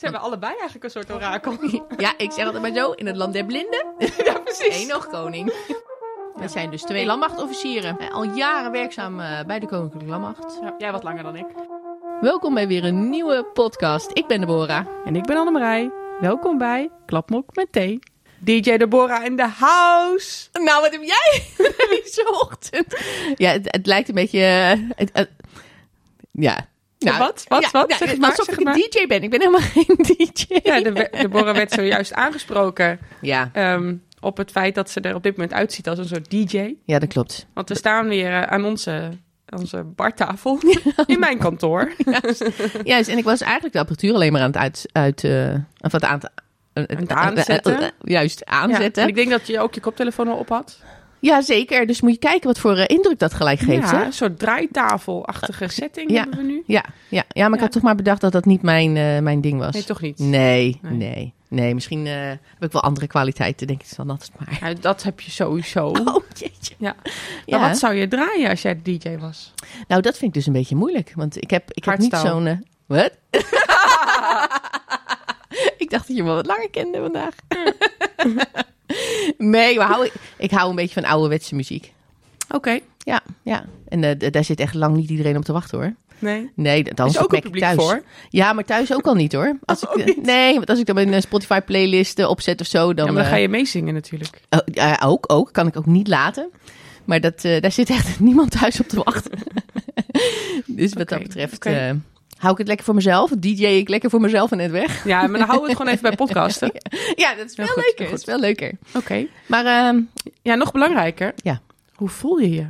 Zijn we allebei eigenlijk een soort orakel? Ja, ik zeg altijd maar zo, in het land der blinden. ja, precies. Eén nog koning. We zijn dus twee landmachtofficieren. eh, Al jaren werkzaam eh, bij de Koninklijke Landmacht. Ja, jij wat langer dan ik. Welkom bij weer een nieuwe podcast. Ik ben Deborah. En ik ben Annemarij. Welkom bij Klapmok met thee. DJ Deborah in de house. Nou, wat heb jij deze ochtend? Ja, het, het lijkt een beetje... eh, het- het- ja. Nou, Wat? Wat? ja, Wat? ja, Zeg het maar, alsof zeg ik het een DJ ben. Ik ben helemaal geen DJ. Ja, de, Deborah werd zojuist aangesproken ja, ehm, op het feit dat ze er op dit moment uitziet als een soort DJ. ja, dat klopt. Want we staan weer eh, aan onze, onze bartafel in mijn kantoor. Juist, en ik was eigenlijk de apparatuur alleen maar aan het uit... uit eh, of aan het... het aanzetten. eh, juist, aanzetten. en ik denk dat je ook je koptelefoon al op had. Ja, zeker. Dus moet je kijken wat voor eh, indruk dat gelijk geeft. ja, hè? een soort draaitafelachtige setting Ja. hebben we nu. Ja, ja, ja, maar ik had toch maar bedacht dat dat niet mijn, eh, mijn ding was. Nee, toch niet? Nee, Nee. nee, nee. Misschien eh, heb ik wel andere kwaliteiten, denk ik dan altijd maar. Ja, dat heb je sowieso. Oh, jeetje. Ja. Ja. Maar wat zou je draaien als jij DJ was? Nou, dat vind ik dus een beetje moeilijk. Want ik heb, ik heb niet zo'n... wat? ik dacht dat je me wat langer kende vandaag. nee, maar hou, ik hou een beetje van ouderwetse muziek. Oké. Ja, ja. En eh, daar zit echt lang niet iedereen op te wachten hoor. Nee. Nee, dan is ook een publiek thuis. voor. Ja, maar thuis ook al niet hoor. Als Oh, ik, niet? Nee, want als ik dan mijn eh, Spotify playlist eh, opzet of zo, dan... ja, maar dan eh, ga je meezingen natuurlijk. oh, ja, ook, ook. Kan ik ook niet laten. Maar dat, eh, daar zit echt niemand thuis op te wachten. dus wat dat betreft. Hou ik het lekker voor mezelf. DJ ik lekker voor mezelf en net weg. Ja, maar dan houden we het gewoon even bij podcasten. Ja, dat is goed, leuker. Dat is veel leuker. Oké. Maar ehm, Ja, nog belangrijker. Ja. Hoe voel je je?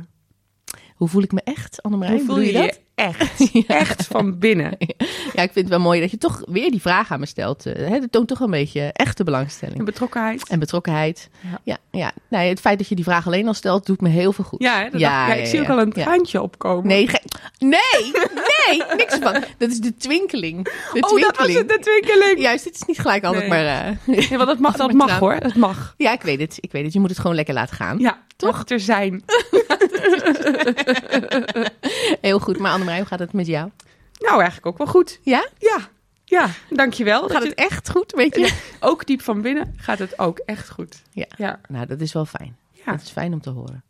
hoe voel ik me echt, Annemarij? Hoe voel je je dat? Echt? Echt van binnen. Ja, ik vind het wel mooi dat je toch weer die vraag aan me stelt. Eh, hè, dat toont toch een beetje echte belangstelling. En betrokkenheid. En betrokkenheid. Ja. Ja, ja. Nee, het feit dat je die vraag alleen al stelt, doet me heel veel goed. Ja, Ja, ik zie ook al een traantje opkomen. Nee, nee, nee, niks van. Dat is de twinkeling. De oh, dat was het, de twinkeling. Juist, het is niet gelijk altijd Nee. maar... eh, Ja, want dat mag, dat mag traan. hoor. Dat mag. ja, ik weet het. Ik weet het. Je moet het gewoon lekker laten gaan. Ja, toch? Er zijn. Heel goed. Maar Annemarij, hoe gaat het met jou? Nou, eigenlijk ook wel goed. Ja? Ja, ja, dankjewel. Gaat het echt goed, weet je? Ook diep van binnen gaat het ook echt goed. Ja. Ja. Nou, dat is wel fijn. Ja. Dat is fijn om te horen.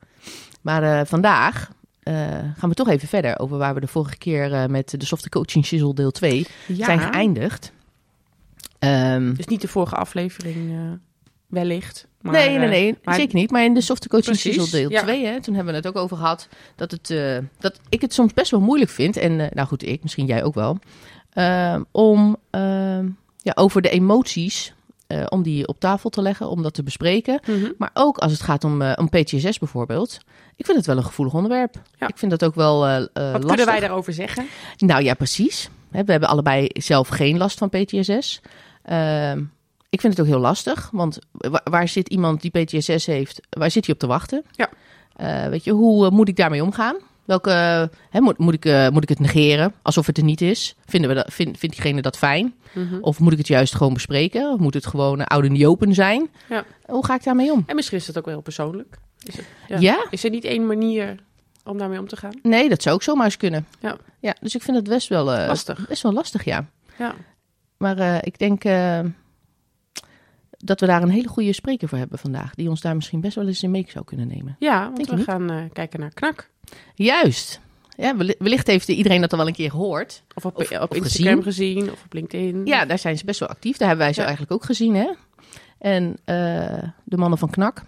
Maar eh, vandaag eh, gaan we toch even verder over waar we de vorige keer eh, met de Softe Coaching Shizzle deel 2 Ja. zijn geëindigd. Ehm, Dus niet de vorige aflevering wellicht. Maar, nee, nee, eh, nee, maar- zeker niet. Maar in de Softe Coaching Precies, Shizzle deel ja. 2, hè, toen hebben we het ook over gehad dat, het, eh, dat ik het soms best wel moeilijk vind. En eh, nou goed, ik, misschien jij ook wel. om ja, over de emoties, om die op tafel te leggen, om dat te bespreken. Mhm. Maar ook als het gaat om, om PTSS bijvoorbeeld. Ik vind het wel een gevoelig onderwerp. Ja. Ik vind dat ook wel Wat lastig. kunnen wij daarover zeggen? Nou ja, precies. We hebben allebei zelf geen last van PTSS. Ik vind het ook heel lastig, want wa- waar zit iemand die PTSS heeft, waar zit hij op te wachten? Ja. Eh, weet je, hoe eh, moet ik daarmee omgaan? Welke, hè, moet, moet, ik, eh, moet ik het negeren, alsof het er niet is? Vinden we dat, vind, vindt diegene dat fijn? Mhm. Of moet ik het juist gewoon bespreken? Of moet het gewoon uh, oude niet open zijn? Ja. Hoe ga ik daarmee om? En misschien is het ook wel heel persoonlijk. Is, het, ja. Ja? is er niet één manier om daarmee om te gaan? Nee, dat zou ook zomaar eens kunnen. Ja. ja dus ik vind het best wel, Lastig. best wel lastig, ja. Ja. Maar ik denk dat we daar een hele goede spreker voor hebben vandaag. Die ons daar misschien best wel eens in mee zou kunnen nemen. Ja, want Denk we gaan eh, kijken naar Knak. Juist. Ja, welli- wellicht heeft iedereen dat al wel een keer gehoord. Of op, Of- op Instagram gezien. of op LinkedIn. Ja, daar zijn ze best wel actief. Daar hebben wij ze Ja. eigenlijk ook gezien, hè? En eh, de mannen van Knak.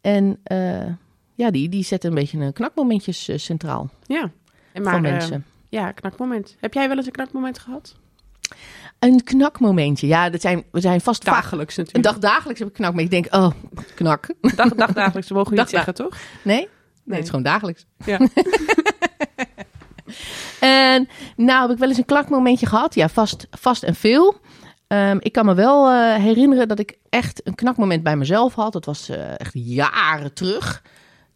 En eh, ja, die, die zetten een beetje een knakmomentjes eh, centraal Ja. En voor eh, mensen. ja, knakmoment. Heb jij wel eens een knakmoment gehad? Een knakmomentje. Ja, dat zijn, we zijn vast. Dagelijks Een natuurlijk. dag dagelijks heb ik knakmoment. Ik denk, oh, knak. Dag, dag, dagelijks. We mogen niet zeggen, toch? Nee? Nee, Nee. het is gewoon dagelijks. Ja. En nou heb ik wel eens een knakmomentje gehad. Ja, vast, vast en veel. Ehm, ik kan me wel eh, herinneren dat ik echt een knakmoment bij mezelf had. Dat was eh, echt jaren terug.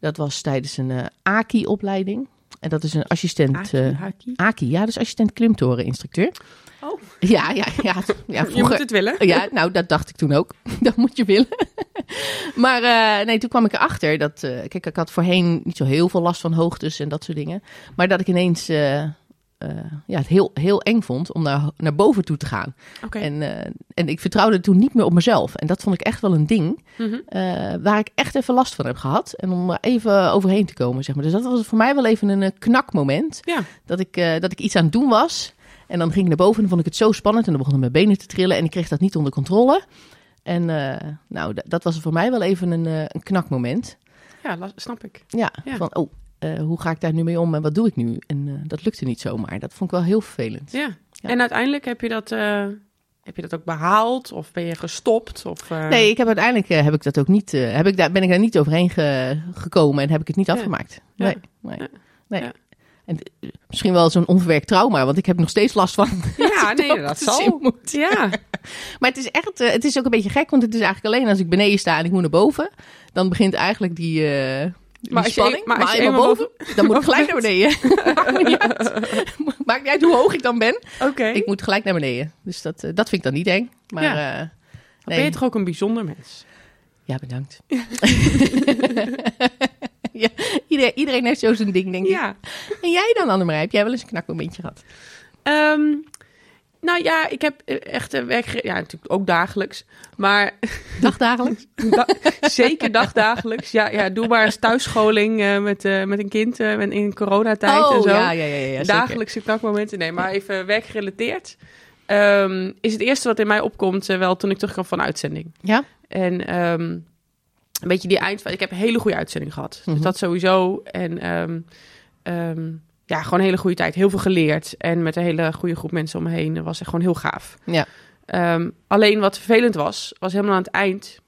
Dat was tijdens een eh AKI-opleiding. En dat is een assistent... Haki. AKI, ja, dus assistent klimtoren-instructeur. Oh, Ja, ja, ja. ja je moet het willen. ja, nou, dat dacht ik toen ook. dat moet je willen. maar eh, nee, toen kwam ik erachter dat... eh, kijk, ik had voorheen niet zo heel veel last van hoogtes en dat soort dingen. Maar dat ik ineens eh, ja, het heel, heel eng vond om naar, naar boven toe te gaan. En, en ik vertrouwde toen niet meer op mezelf. En dat vond ik echt wel een ding Mhm. waar ik echt even last van heb gehad. En om er even overheen te komen, zeg maar. Dus dat was voor mij wel even een knakmoment. Ja. Dat ik, dat ik iets aan het doen was. En dan ging ik naar boven en dan vond ik het zo spannend. En dan begonnen mijn benen te trillen en ik kreeg dat niet onder controle. En eh, nou, dat was voor mij wel even een, eh, een knakmoment. ja, snap ik. Ja, Ja. van oh, eh, hoe ga ik daar nu mee om en wat doe ik nu? En dat lukte niet zomaar. Dat vond ik wel heel vervelend. Ja. Ja. En uiteindelijk heb je dat, heb je dat ook behaald? Of ben je gestopt? Of, Nee, ik heb uiteindelijk heb ik dat ook niet, heb ik daar, ben ik daar niet overheen ge- gekomen en heb ik het niet Ja. afgemaakt. Ja. Nee, nee, Ja. nee. En eh, misschien wel zo'n onverwerkt trauma, want ik heb nog steeds last van. Ja, nee, dat zal. moet. Ja, Maar het is echt, eh, het is ook een beetje gek, want het is eigenlijk alleen als ik beneden sta en ik moet naar boven, dan begint eigenlijk die, die Maar als spanning. maar als je eenmaal eenmaal dan moet ik boven gelijk naar beneden. Maakt me niet uit. Maakt niet uit hoe hoog ik dan ben. oké. Ik moet gelijk naar beneden. Dus dat, eh, dat vind ik dan niet eng. Maar Ja. Dan nee. Ben je toch ook een bijzonder mens? Ja, bedankt. ja, iedereen, iedereen heeft zo zijn ding, denk ik. Ja. En jij dan, Annemarij? Heb jij wel eens een knakmomentje gehad? Ehm, nou ja, ik heb eh, echt een werk... Ja, natuurlijk ook dagelijks. Maar Dagdagelijks? da- zeker dagdagelijks. Ja, ja, doe maar eens thuisscholing eh, met, eh, met een kind eh, in coronatijd en oh, zo. ja, ja, ja. ja. Dagelijkse knakmomenten. Nee, maar even werkgerelateerd. Ehm, is het eerste wat in mij opkomt eh, wel toen ik terugkwam van uitzending. Ja? En ehm, een beetje die eind... Ik heb een hele goede uitzending gehad. Mhm. Dus dat sowieso. En ehm, ehm, ja, gewoon een hele goede tijd. Heel veel geleerd. En met een hele goede groep mensen om me heen. Dat was echt gewoon heel gaaf. Ja. Ehm, alleen wat vervelend was, was helemaal aan het eind.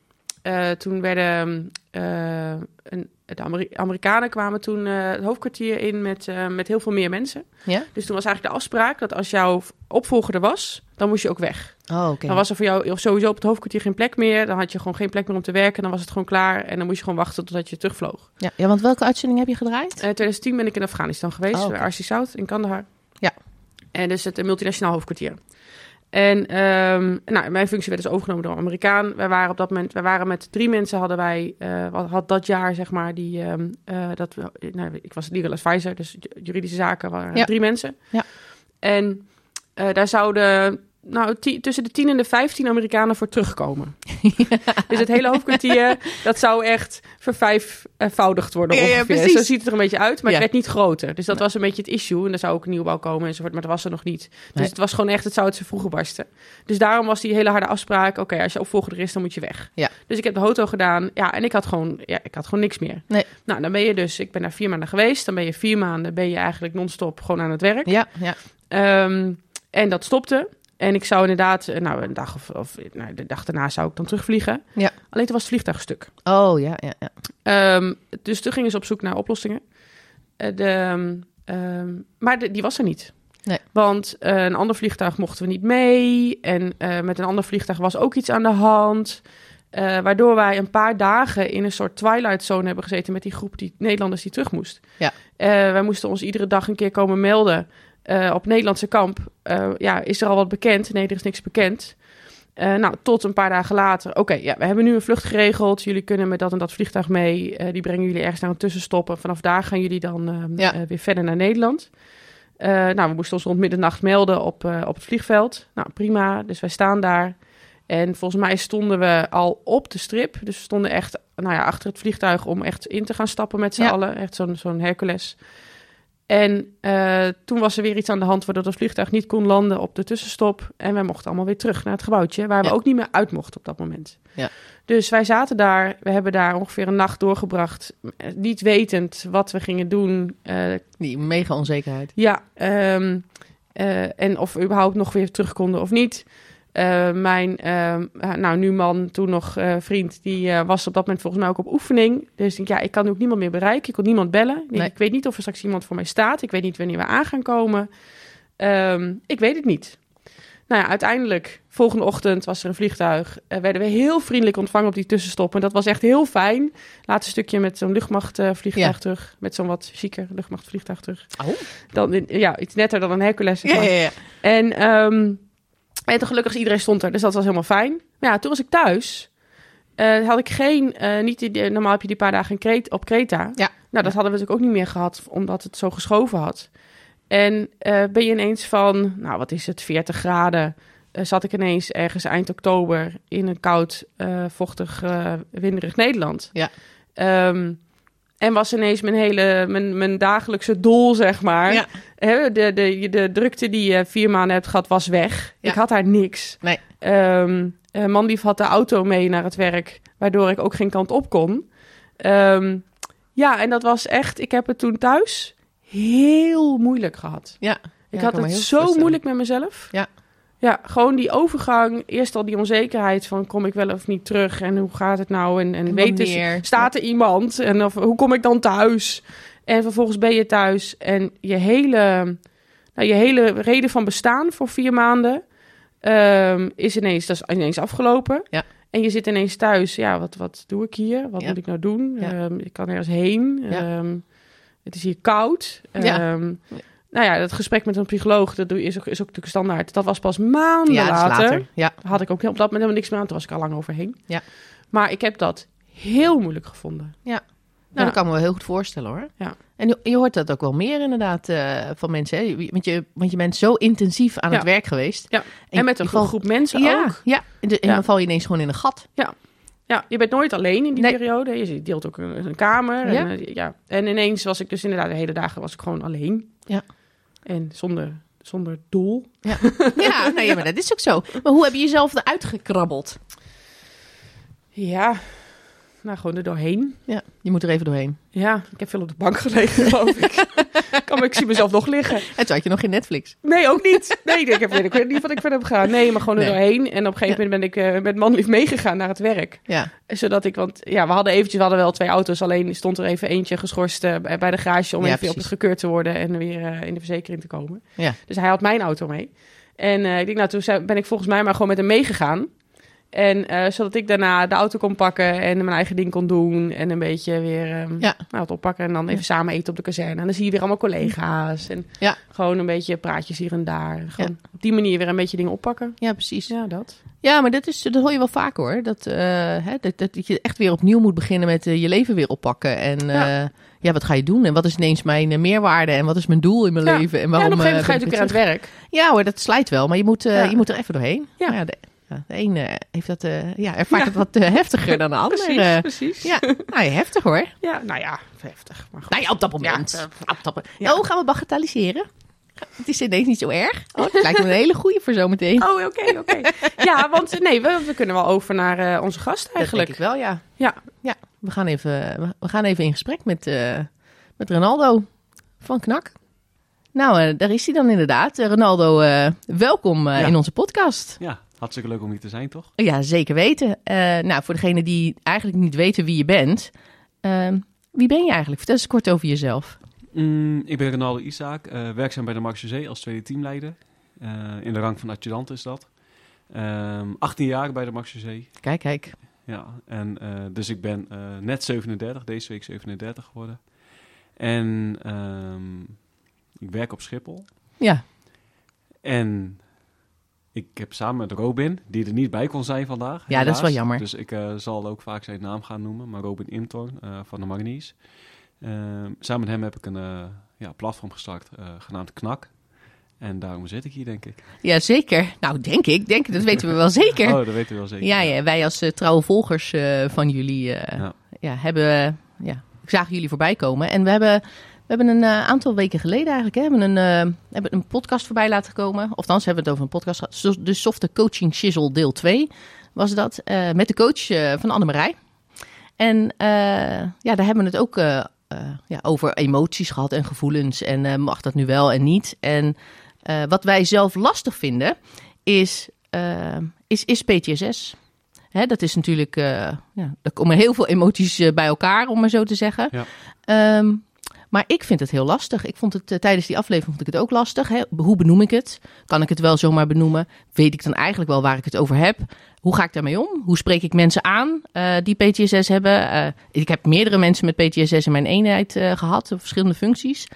Eh, toen werden eh, een, de Ameri- Amerikanen kwamen toen eh, het hoofdkwartier in met, met heel veel meer mensen. Ja? Dus toen was eigenlijk de afspraak dat als jouw opvolger er was, dan moest je ook weg. Oh. Dan was er voor jou sowieso op het hoofdkwartier geen plek meer. Dan had je gewoon geen plek meer om te werken. Dan was het gewoon klaar. En dan moest je gewoon wachten totdat je terugvloog. Ja, ja, want welke uitzending heb je gedraaid? In 2010 ben ik in Afghanistan geweest, Oh, bij RC South in Kandahar. Ja. En dus het multinationaal hoofdkwartier. En ehm, nou, mijn functie werd dus overgenomen door een Amerikaan. Wij waren op dat moment, wij waren met drie mensen, hadden wij, eh, wat had dat jaar zeg maar, die, ehm, eh, dat nou, ik was legal advisor, dus ju- juridische zaken waren Ja. drie mensen. Ja. En eh, daar zouden nou, tussen de 10 en de 15 Amerikanen voor terugkomen. Dus het hele hoofdkwartier, dat zou echt vervijfvoudigd worden Ja, ja, ongeveer. precies. Zo ziet het er een beetje uit, maar Ja. het werd niet groter. Dus dat was een beetje het issue. En er zou ook een nieuwbouw komen enzovoort, maar dat was er nog niet. Dus Nee. het was gewoon echt, het zou het ze vroeger barsten. Dus daarom was die hele harde afspraak, oké, als je opvolger er is, dan moet je weg. Ja. Dus ik heb de auto gedaan, ja, en ik had gewoon, ja, ik had gewoon niks meer. Nee. Nou, dan ben je dus, ik ben daar vier maanden geweest, dan ben je vier maanden, ben je eigenlijk non-stop gewoon aan het werk. Ja, ja. Ehm, en dat stopte. En ik zou inderdaad, eh, nou, een dag of, of nou, de dag daarna zou ik dan terugvliegen. Ja. Alleen toen was het vliegtuig stuk. Oh, ja, ja, ja. Ehm, dus toen gingen ze op zoek naar oplossingen. Eh, de, ehm, ehm, maar de- die was er niet. Nee. Want eh, een ander vliegtuig mochten we niet mee. En met een ander vliegtuig was ook iets aan de hand. Waardoor wij een paar dagen in een soort twilight zone hebben gezeten met die groep die Nederlanders die terug moest. Ja. Wij moesten ons iedere dag een keer komen melden eh, op Nederlandse kamp. Eh, ja, is er al wat bekend? Nee, er is niks bekend. Eh, nou, tot een paar dagen later. Oké, ja, we hebben nu een vlucht geregeld. Jullie kunnen met dat en dat vliegtuig mee. Die brengen jullie ergens naar een tussenstop. En vanaf daar gaan jullie dan Ja. weer verder naar Nederland. Nou, we moesten ons rond middernacht melden op, op het vliegveld. Nou, prima. Dus wij staan daar. En volgens mij stonden we al op de strip. Dus we stonden echt nou ja, achter het vliegtuig om echt in te gaan stappen met z'n Ja. allen. Echt zo'n zo'n Hercules. En eh, toen was er weer iets aan de hand waardoor het vliegtuig niet kon landen op de tussenstop. En wij mochten allemaal weer terug naar het gebouwtje, waar Ja. we ook niet meer uit mochten op dat moment. Ja. Dus wij zaten daar, we hebben daar ongeveer een nacht doorgebracht, eh, niet wetend wat we gingen doen. Eh, Die mega onzekerheid. ja, ehm, eh, en of we überhaupt nog weer terug konden of niet. Eh, mijn, eh, nou nu man, toen nog vriend, die was op dat moment volgens mij ook op oefening. Dus ik denk, ja, ik kan ook niemand meer bereiken. Ik kon niemand bellen. Ik, denk, Nee. ik weet niet of er straks iemand voor mij staat. Ik weet niet wanneer we aan gaan komen. Ehm, ik weet het niet. Nou ja, uiteindelijk, volgende ochtend was er een vliegtuig. Werden we heel vriendelijk ontvangen op die tussenstop. En dat was echt heel fijn. Laatste stukje met zo'n luchtmachtvliegtuig Ja. terug. Met zo'n wat chiquer luchtmachtvliegtuig terug. Oh. Dan, ja, iets netter dan een Hercules. zeg Ja, maar. ja, ja. En, ehm en toen gelukkig iedereen stond er, dus dat was helemaal fijn. Maar ja, toen was ik thuis. Eh, had ik geen, eh, niet die, die- normaal heb je die paar dagen in op Kreta. Ja. Nou, dat hadden we natuurlijk ook niet meer gehad, omdat het zo geschoven had. En eh, ben je ineens van, nou wat is het, 40 graden. eh, zat ik ineens ergens eind oktober in een koud, eh, vochtig, eh, winderig Nederland. Ja. Ehm, en was ineens mijn hele, mijn, mijn dagelijkse doel, zeg maar. Ja. De, de, de drukte die je vier maanden hebt gehad, was weg. Ja. Ik had daar niks. Nee. Ehm eh, Manlief had de auto mee naar het werk, waardoor ik ook geen kant op kon. Ehm, ja, en dat was echt, ik heb het toen thuis heel moeilijk gehad. Ja. Ik Ja, had het zo moeilijk met mezelf. Ja. Ja, gewoon die overgang. Eerst al die onzekerheid van kom ik wel of niet terug en hoe gaat het nou? En, en, En weet dus, staat er iemand? En of, hoe kom ik dan thuis? En vervolgens ben je thuis en je hele, nou, je hele reden van bestaan voor vier maanden ehm, is ineens, dat is ineens afgelopen. Ja. En je zit ineens thuis. Ja, wat, wat doe ik hier? Wat Ja. moet ik nou doen? Ja. Ehm, ik kan ergens heen. Ehm, het is hier koud. Ja. Nou ja, dat gesprek met een psycholoog, dat doe je, is, ook, is ook natuurlijk standaard. Dat was pas maanden Ja, later. later. Ja. Had ik ook op dat moment helemaal niks meer aan. Toen was ik al lang overheen. Ja. Maar ik heb dat heel moeilijk gevonden. Nou, Ja. dat kan me wel heel goed voorstellen hoor. Ja. En je, hoort dat ook wel meer inderdaad eh, van mensen. Hè? Want, je, want je bent zo intensief aan Ja. het werk geweest. Ja. En, met een valt- groep mensen ja, ook. Ja, en, Ja. dan val je ineens gewoon in een gat. Ja, je bent nooit alleen in die Nee. periode. Je deelt ook een, een kamer. Ja. En, eh, ja. en ineens was ik dus inderdaad de hele dagen was ik gewoon alleen. Ja. En zonder, zonder doel. Ja, nee, maar dat is ook zo. Maar hoe heb je jezelf eruit gekrabbeld? Ja, nou gewoon er doorheen. Ja, je moet er even doorheen. Ja, ik heb veel op de bank gelegen, geloof ik. kan, ik zie mezelf nog liggen. En toen had je nog geen Netflix. Nee, ook niet. Nee, ik, heb, ik weet niet wat ik verder heb gedaan. Nee, maar gewoon er Nee. doorheen. En op een gegeven moment ben ik eh, met manlief meegegaan naar het werk. Ja, Zodat ik, want ja, we hadden eventjes, we hadden wel twee auto's. Alleen stond er even eentje geschorst eh, bij de garage om Ja, even op het gekeurd te worden en weer eh, in de verzekering te komen. Ja. Dus hij had mijn auto mee. En ik denk, nou, toen ben ik volgens mij maar gewoon met hem meegegaan. En eh, zodat ik daarna de auto kon pakken en mijn eigen ding kon doen. En een beetje weer ehm, Ja. nou, het oppakken. En dan even Ja. samen eten op de kazerne. En dan zie je weer allemaal collega's. En Ja. gewoon een beetje praatjes hier en daar. Gewoon op die manier weer een beetje dingen oppakken. ja precies. Ja, dat. Ja, maar dat, is, dat hoor je wel vaak hoor. Dat, eh, hè, dat, dat, je echt weer opnieuw moet beginnen met eh, je leven weer oppakken. En Ja. ja. ja, wat ga je doen? En wat is ineens mijn meerwaarde? En wat is mijn doel in mijn Ja. leven? En Ja, waarom en op een gegeven moment ga je natuurlijk aan het werk. Ja hoor, dat slijt wel. Maar je moet, Ja. je moet er even doorheen. Ja. Maar ja, de, ja, de een eh, heeft dat, eh, ja, ervaart het wat eh, heftiger dan de ander. Precies, eh. precies. ja, nou, ja, heftig hoor. Ja, nou ja, heftig. Maar goed. Nou ja, op dat moment. Ja, op dat moment. ja. Oh, gaan we bagatelliseren? Het is ineens niet zo erg. Oh, het lijkt me een hele goeie voor zometeen. Oh, oké, oké. Ja, want eh, nee, we, we kunnen wel over naar eh, onze gast eigenlijk. Dat denk ik wel, ja. Ja. ja we, gaan even, we- gaan even in gesprek met, eh, met Ronaldo van Knak. Nou, eh, daar is hij dan inderdaad. Eh, Ronaldo, eh, welkom eh, Ja. in onze podcast. Ja, hartstikke leuk om hier te zijn, toch? Ja, zeker weten. Eh, nou, voor degenen die eigenlijk niet weten wie je bent. eh, wie ben je eigenlijk? Vertel eens kort over jezelf. Mm, ik ben Ronaldo Isaak, eh, werkzaam bij de Max Zee als tweede teamleider. Eh, in de rang van adjudant is dat. Ehm 18 jaar bij de Max Zee. Kijk, kijk. Ja, en dus ik ben net 37, deze week 37 geworden. En ehm, ik werk op Schiphol. Ja, En ik heb samen met Robin, die er niet bij kon zijn vandaag. Ja, dat is wel jammer. Dus ik eh, zal ook vaak zijn naam gaan noemen, maar Robin Imtorn eh, van de Magnies. Ehm, samen met hem heb ik een eh, ja, platform gestart, genaamd Knak. En daarom zit ik hier, denk ik. ja, zeker. Nou, denk ik. Denk, dat weten we wel zeker. Oh, dat weten we wel zeker. Ja, ja, wij als trouwe volgers van jullie Ja. ja. hebben, ja, ik zagen jullie voorbij komen. En we hebben, hebben een eh, aantal weken geleden eigenlijk hè, hebben een, eh, hebben een podcast voorbij laten komen. Of dan hebben we het over een podcast gehad. De Softe Coaching Shizzle deel 2 was dat. eh, met de coach van Annemarij. En ja, daar hebben we het ook ja, over emoties gehad en gevoelens. En mag dat nu wel en niet? En wat wij zelf lastig vinden is, is, is PTSS. Hè, dat is natuurlijk, ja, er komen heel veel emoties bij elkaar, om maar zo te zeggen. Ja. Ehm, maar ik vind het heel lastig. Ik vond het eh, tijdens die aflevering vond ik het ook lastig. Hè? Hoe benoem ik het? Kan ik het wel zomaar benoemen? Weet ik dan eigenlijk wel waar ik het over heb? Hoe ga ik daarmee om? Hoe spreek ik mensen aan eh, die PTSS hebben? Eh, ik heb meerdere mensen met PTSS in mijn eenheid eh, gehad, op verschillende functies.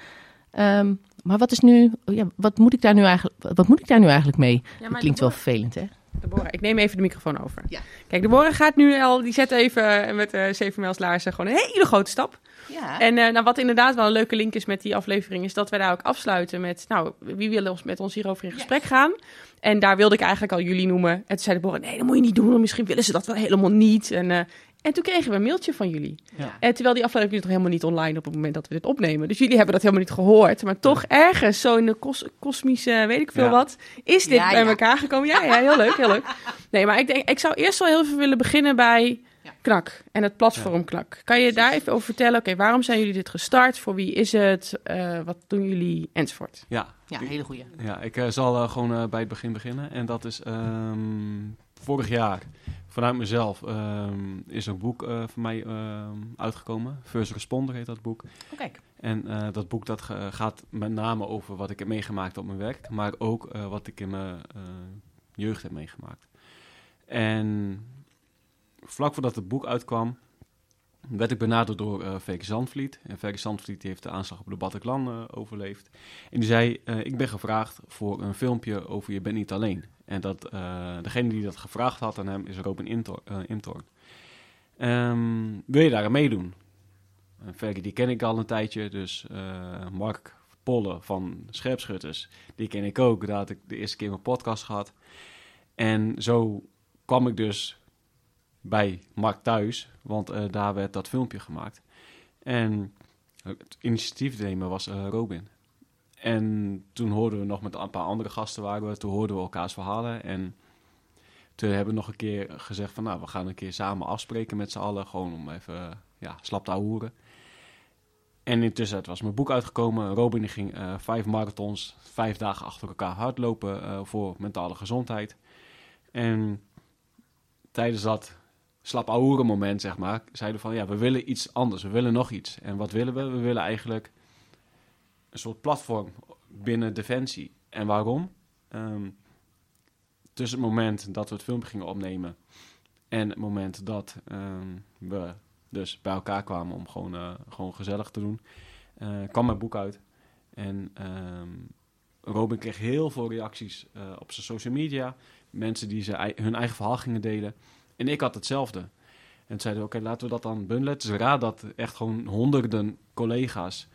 Ehm, maar wat is nu, ja, wat moet ik daar nu eigenlijk, wat moet ik daar nu eigenlijk mee? dat klinkt wel vervelend, hè? Deborah, ik neem even de microfoon over. Ja. Kijk, Deborah gaat nu al, die zet even eh, met de zeven mijls laarzen gewoon een hele grote stap. Ja. En eh, nou, wat inderdaad wel een leuke link is met die aflevering, is dat wij daar ook afsluiten met, nou, wie wil ons met ons hierover in gesprek gaan? En daar wilde ik eigenlijk al jullie noemen. En toen zei Deborah, nee, dat moet je niet doen, want misschien willen ze dat wel helemaal niet. En, eh, en toen kregen we een mailtje van jullie. Ja. En terwijl die aflevering is nog helemaal niet online op het moment dat we dit opnemen. Dus jullie hebben dat helemaal niet gehoord. Maar toch ergens, zo in de kos- kosmische, weet ik veel Ja. wat, is dit Ja, bij ja. elkaar gekomen. Ja, ja, heel leuk, heel leuk. Nee, maar ik denk, ik zou eerst wel heel even willen beginnen bij Ja. Knak en het platform Knak. Kan je daar even over vertellen? Oké, waarom zijn jullie dit gestart? Voor wie is het? Eh, wat doen jullie? Enzovoort. Ja, ja, hele goeie. Ja, ik eh, zal eh, gewoon eh, bij het begin beginnen. En dat is ehm, vorig jaar, vanuit mezelf, ehm, is een boek eh, van mij ehm, uitgekomen. First Responder heet dat boek. Oh, kijk. En eh, dat boek dat gaat met name over wat ik heb meegemaakt op mijn werk. Maar ook eh, wat ik in mijn jeugd heb meegemaakt. En vlak voordat het boek uitkwam, werd ik benaderd door Ferry Zandvliet. En Ferry Zandvliet heeft de aanslag op de Bataclan overleefd. En die zei, ik ben gevraagd voor een filmpje over Je bent niet alleen. En dat, eh, degene die dat gevraagd had aan hem is Robin Intor- eh. Ehm, wil je daar aan meedoen? En Ferry die ken ik al een tijdje, dus eh, Mark Polle van Scherpschutters, die ken ik ook. Daar had ik de eerste keer mijn podcast gehad. En zo kwam ik dus bij Mark thuis, want eh, daar werd dat filmpje gemaakt. En het initiatief nemen was eh, Robin. En toen hoorden we nog met een paar andere gasten waren we, toen hoorden we elkaars verhalen. En toen hebben we nog een keer gezegd van nou, we gaan een keer samen afspreken met z'n allen, gewoon om even ja, slap te. En intussen was mijn boek uitgekomen. Robin ging eh, vijf marathons, vijf dagen achter elkaar hardlopen eh, voor mentale gezondheid. En tijdens dat slap moment, zeg maar, zeiden we van ja, we willen iets anders. We willen nog iets. En wat willen we? We willen eigenlijk een soort platform binnen Defensie. En waarom? Ehm, tussen het moment dat we het filmpje gingen opnemen en het moment dat ehm, we dus bij elkaar kwamen om gewoon, eh, gewoon gezellig te doen, eh, kwam mijn boek uit. En ehm, Robin kreeg heel veel reacties eh, op zijn social media. Mensen die ze, hun eigen verhaal gingen delen. En ik had hetzelfde. En zeiden oké, laten we dat dan bundelen. Is raar dat echt gewoon honderden collega's,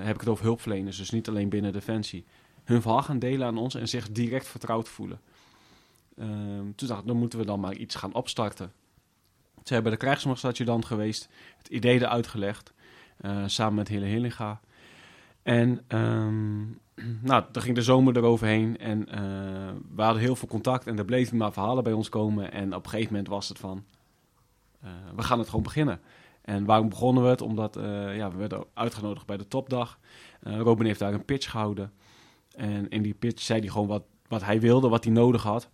heb ik het over hulpverleners, dus niet alleen binnen Defensie, hun verhaal gaan delen aan ons en zich direct vertrouwd voelen. Ehm, toen dacht dan moeten we dan maar iets gaan opstarten. Ze hebben de krijgsmachtsadjudant geweest, het idee eruit gelegd, eh, samen met Hille Hillinga. En ehm, nou, dan ging de zomer eroverheen en eh, we hadden heel veel contact en er bleven maar verhalen bij ons komen. En op een gegeven moment was het van, eh, we gaan het gewoon beginnen. En waarom begonnen we het? Omdat eh, ja, we werden uitgenodigd bij de topdag. Eh, Robin heeft daar een pitch gehouden. En in die pitch zei hij gewoon wat, wat hij wilde, wat hij nodig had.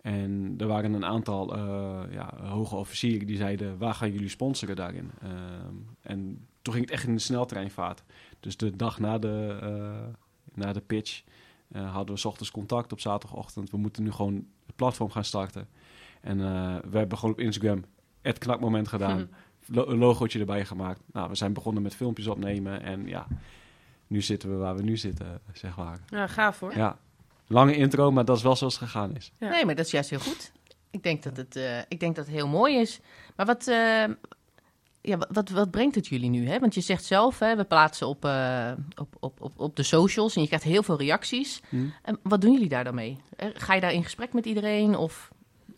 En er waren een aantal eh, ja, hoge officieren die zeiden, waar gaan jullie sponsoren daarin? Ehm, en toen ging het echt in de sneltreinvaart. Dus de dag na de, na de pitch hadden we 's ochtends contact op zaterdagochtend. We moeten nu gewoon het platform gaan starten. En we hebben gewoon op Instagram het knakmoment gedaan. Lo- een logootje erbij gemaakt. Nou, we zijn begonnen met filmpjes opnemen. En ja, nu zitten we waar we nu zitten, zeg maar. Ja, gaaf hoor. Ja, lange intro, maar dat is wel zoals het gegaan is. Ja. Nee, maar dat is juist heel goed. Ik denk dat het, eh, ik denk dat het heel mooi is. Maar wat, eh, ja, wat- wat, wat brengt het jullie nu? Hè? Want je zegt zelf, hè, we plaatsen op, eh, op, op, op, op de socials en je krijgt heel veel reacties. Hm. En wat doen jullie daar dan mee? Ga je daar in gesprek met iedereen? Of...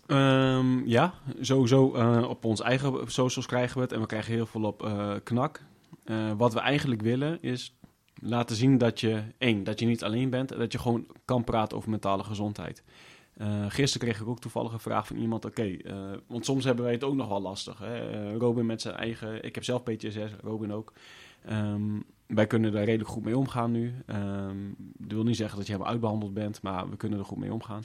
Ehm, ja, sowieso eh, op onze eigen socials krijgen we het. En we krijgen heel veel op eh, knak. Eh, wat we eigenlijk willen is laten zien dat je, één, dat je niet alleen bent. en Dat je gewoon kan praten over mentale gezondheid. Gisteren kreeg ik ook toevallig een vraag van iemand. Oké, want soms hebben wij het ook nog wel lastig. Hè? Robin met zijn eigen... Ik heb zelf PTSS, Robin ook. Ehm, wij kunnen daar redelijk goed mee omgaan nu. Ehm dat wil niet zeggen dat je helemaal uitbehandeld bent, maar we kunnen er goed mee omgaan.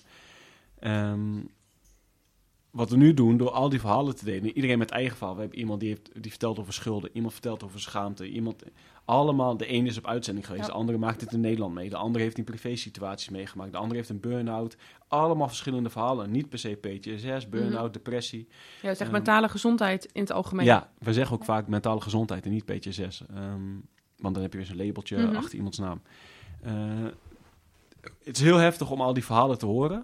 Wat we nu doen, door al die verhalen te delen, iedereen met eigen verhaal. We hebben iemand die, heeft, die vertelt over schulden, iemand vertelt over schaamte, iemand... Allemaal, de ene is op uitzending geweest, Ja. de andere maakt het in Nederland mee, de andere heeft in privé-situaties meegemaakt, de andere heeft een burn-out. Allemaal verschillende verhalen, niet per se PTSS, burn-out, depressie. Ja, zeg Ehm, mentale gezondheid in het algemeen. Ja, we zeggen ook vaak mentale gezondheid en niet PTSS. Ehm, want dan heb je weer zo'n labeltje Mhm. achter iemands naam. Eh, het is heel heftig om al die verhalen te horen.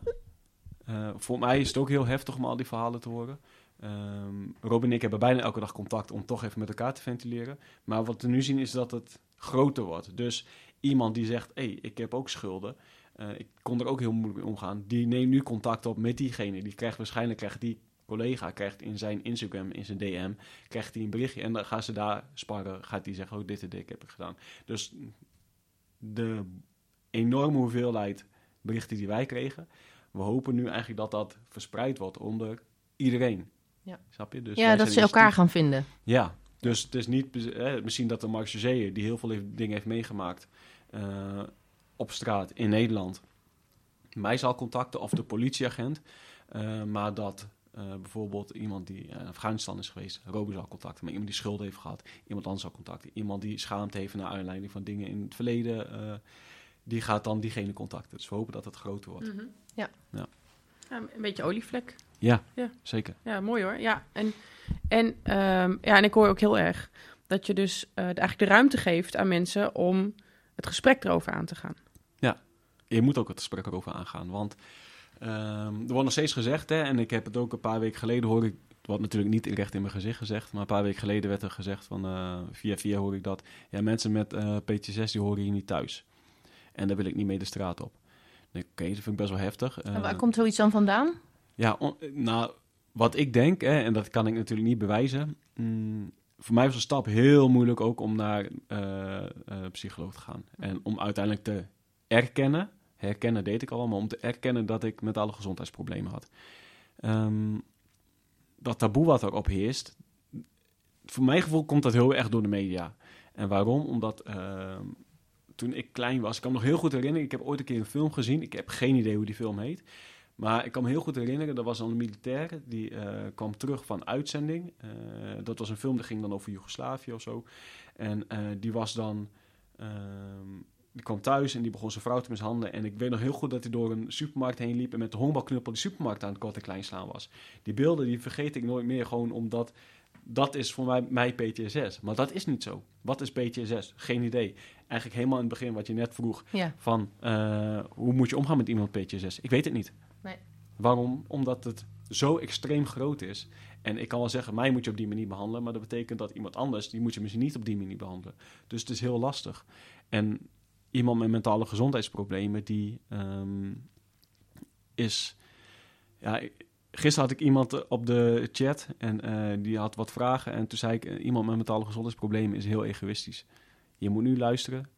Eh, voor mij is het ook heel heftig om al die verhalen te horen. Ehm Rob en ik hebben bijna elke dag contact om toch even met elkaar te ventileren. Maar wat we nu zien is dat het groter wordt. Dus iemand die zegt, hé, hey, ik heb ook schulden. Eh, ik kon er ook heel moeilijk mee omgaan. Die neemt nu contact op met diegene. Die krijgt waarschijnlijk, krijgt die collega krijgt in zijn Instagram, in zijn DM, krijgt hij een berichtje. En dan gaan ze daar sparren. Gaat hij zeggen, oh, dit en dit heb ik gedaan. Dus de enorme hoeveelheid berichten die wij kregen. We hopen nu eigenlijk dat dat verspreid wordt onder iedereen. Ja. Snap je? Dus ja, dat ze elkaar initiatief- gaan vinden. Ja, dus het is niet... eh, misschien dat de Mark die heel veel heeft- dingen heeft meegemaakt... eh, op straat in Nederland... mij zal contacten, of de politieagent. eh, maar dat eh, bijvoorbeeld iemand die in Afghanistan is geweest... Robin zal contacten, maar iemand die schulden heeft gehad... iemand anders zal contacten. Iemand die schaamte heeft naar aanleiding van dingen in het verleden... die gaat dan diegene contacten. Dus we hopen dat het groter wordt. Ja. Ja. Ja, een beetje olievlek. Ja, Ja. zeker. Ja, mooi hoor. Ja, en, en, ehm, ja, en ik hoor ook heel erg dat je dus eh, eigenlijk de ruimte geeft aan mensen om het gesprek erover aan te gaan. je moet ook het gesprek erover aangaan. Want ehm, er wordt nog steeds gezegd, hè, en ik heb het ook een paar weken geleden hoor ik, wordt natuurlijk niet recht in mijn gezicht gezegd, maar een paar weken geleden werd er gezegd van eh, via via hoor ik dat, ja, mensen met eh PTSS die horen hier niet thuis. En daar wil ik niet mee de straat op. Oké, dat vind ik best wel heftig. En Eh, waar komt zoiets dan vandaan? ja, on- nou, wat ik denk, hè, en dat kan ik natuurlijk niet bewijzen. mm, voor mij was een stap heel moeilijk ook om naar eh eh, psycholoog te gaan. En om uiteindelijk te erkennen, herkennen deed ik al, maar om te erkennen dat ik mentale gezondheidsproblemen had. Ehm, dat taboe wat erop heerst, voor mijn gevoel komt dat heel erg door de media. En waarom? Omdat ehm, toen ik klein was, ik kan me nog heel goed herinneren, ik heb ooit een keer een film gezien, ik heb geen idee hoe die film heet. Maar ik kan me heel goed herinneren, er was dan een militair die eh, kwam terug van uitzending. Eh, dat was een film, die ging dan over Joegoslavië of zo. En eh, die was dan, ehm, die kwam thuis en die begon zijn vrouw te mishandelen. En ik weet nog heel goed dat hij door een supermarkt heen liep en met de honkbalknuppel die supermarkt aan het kort en klein slaan was. Die beelden, die vergeet ik nooit meer, gewoon omdat dat is voor mij, mij PTSS. Maar dat is niet zo. Wat is PTSS? Geen idee. Eigenlijk helemaal in het begin wat je net vroeg, Ja. van eh, hoe moet je omgaan met iemand PTSS? Ik weet het niet. Nee. Waarom? Omdat het zo extreem groot is. En ik kan wel zeggen, mij moet je op die manier behandelen, maar dat betekent dat iemand anders, die moet je misschien niet op die manier behandelen. Dus het is heel lastig. En iemand met mentale gezondheidsproblemen, die ehm, is... Ja, gisteren had ik iemand eh, op de chat en eh, die had wat vragen. En toen zei ik, eh, iemand met mentale gezondheidsproblemen is heel egoïstisch. Je moet nu luisteren.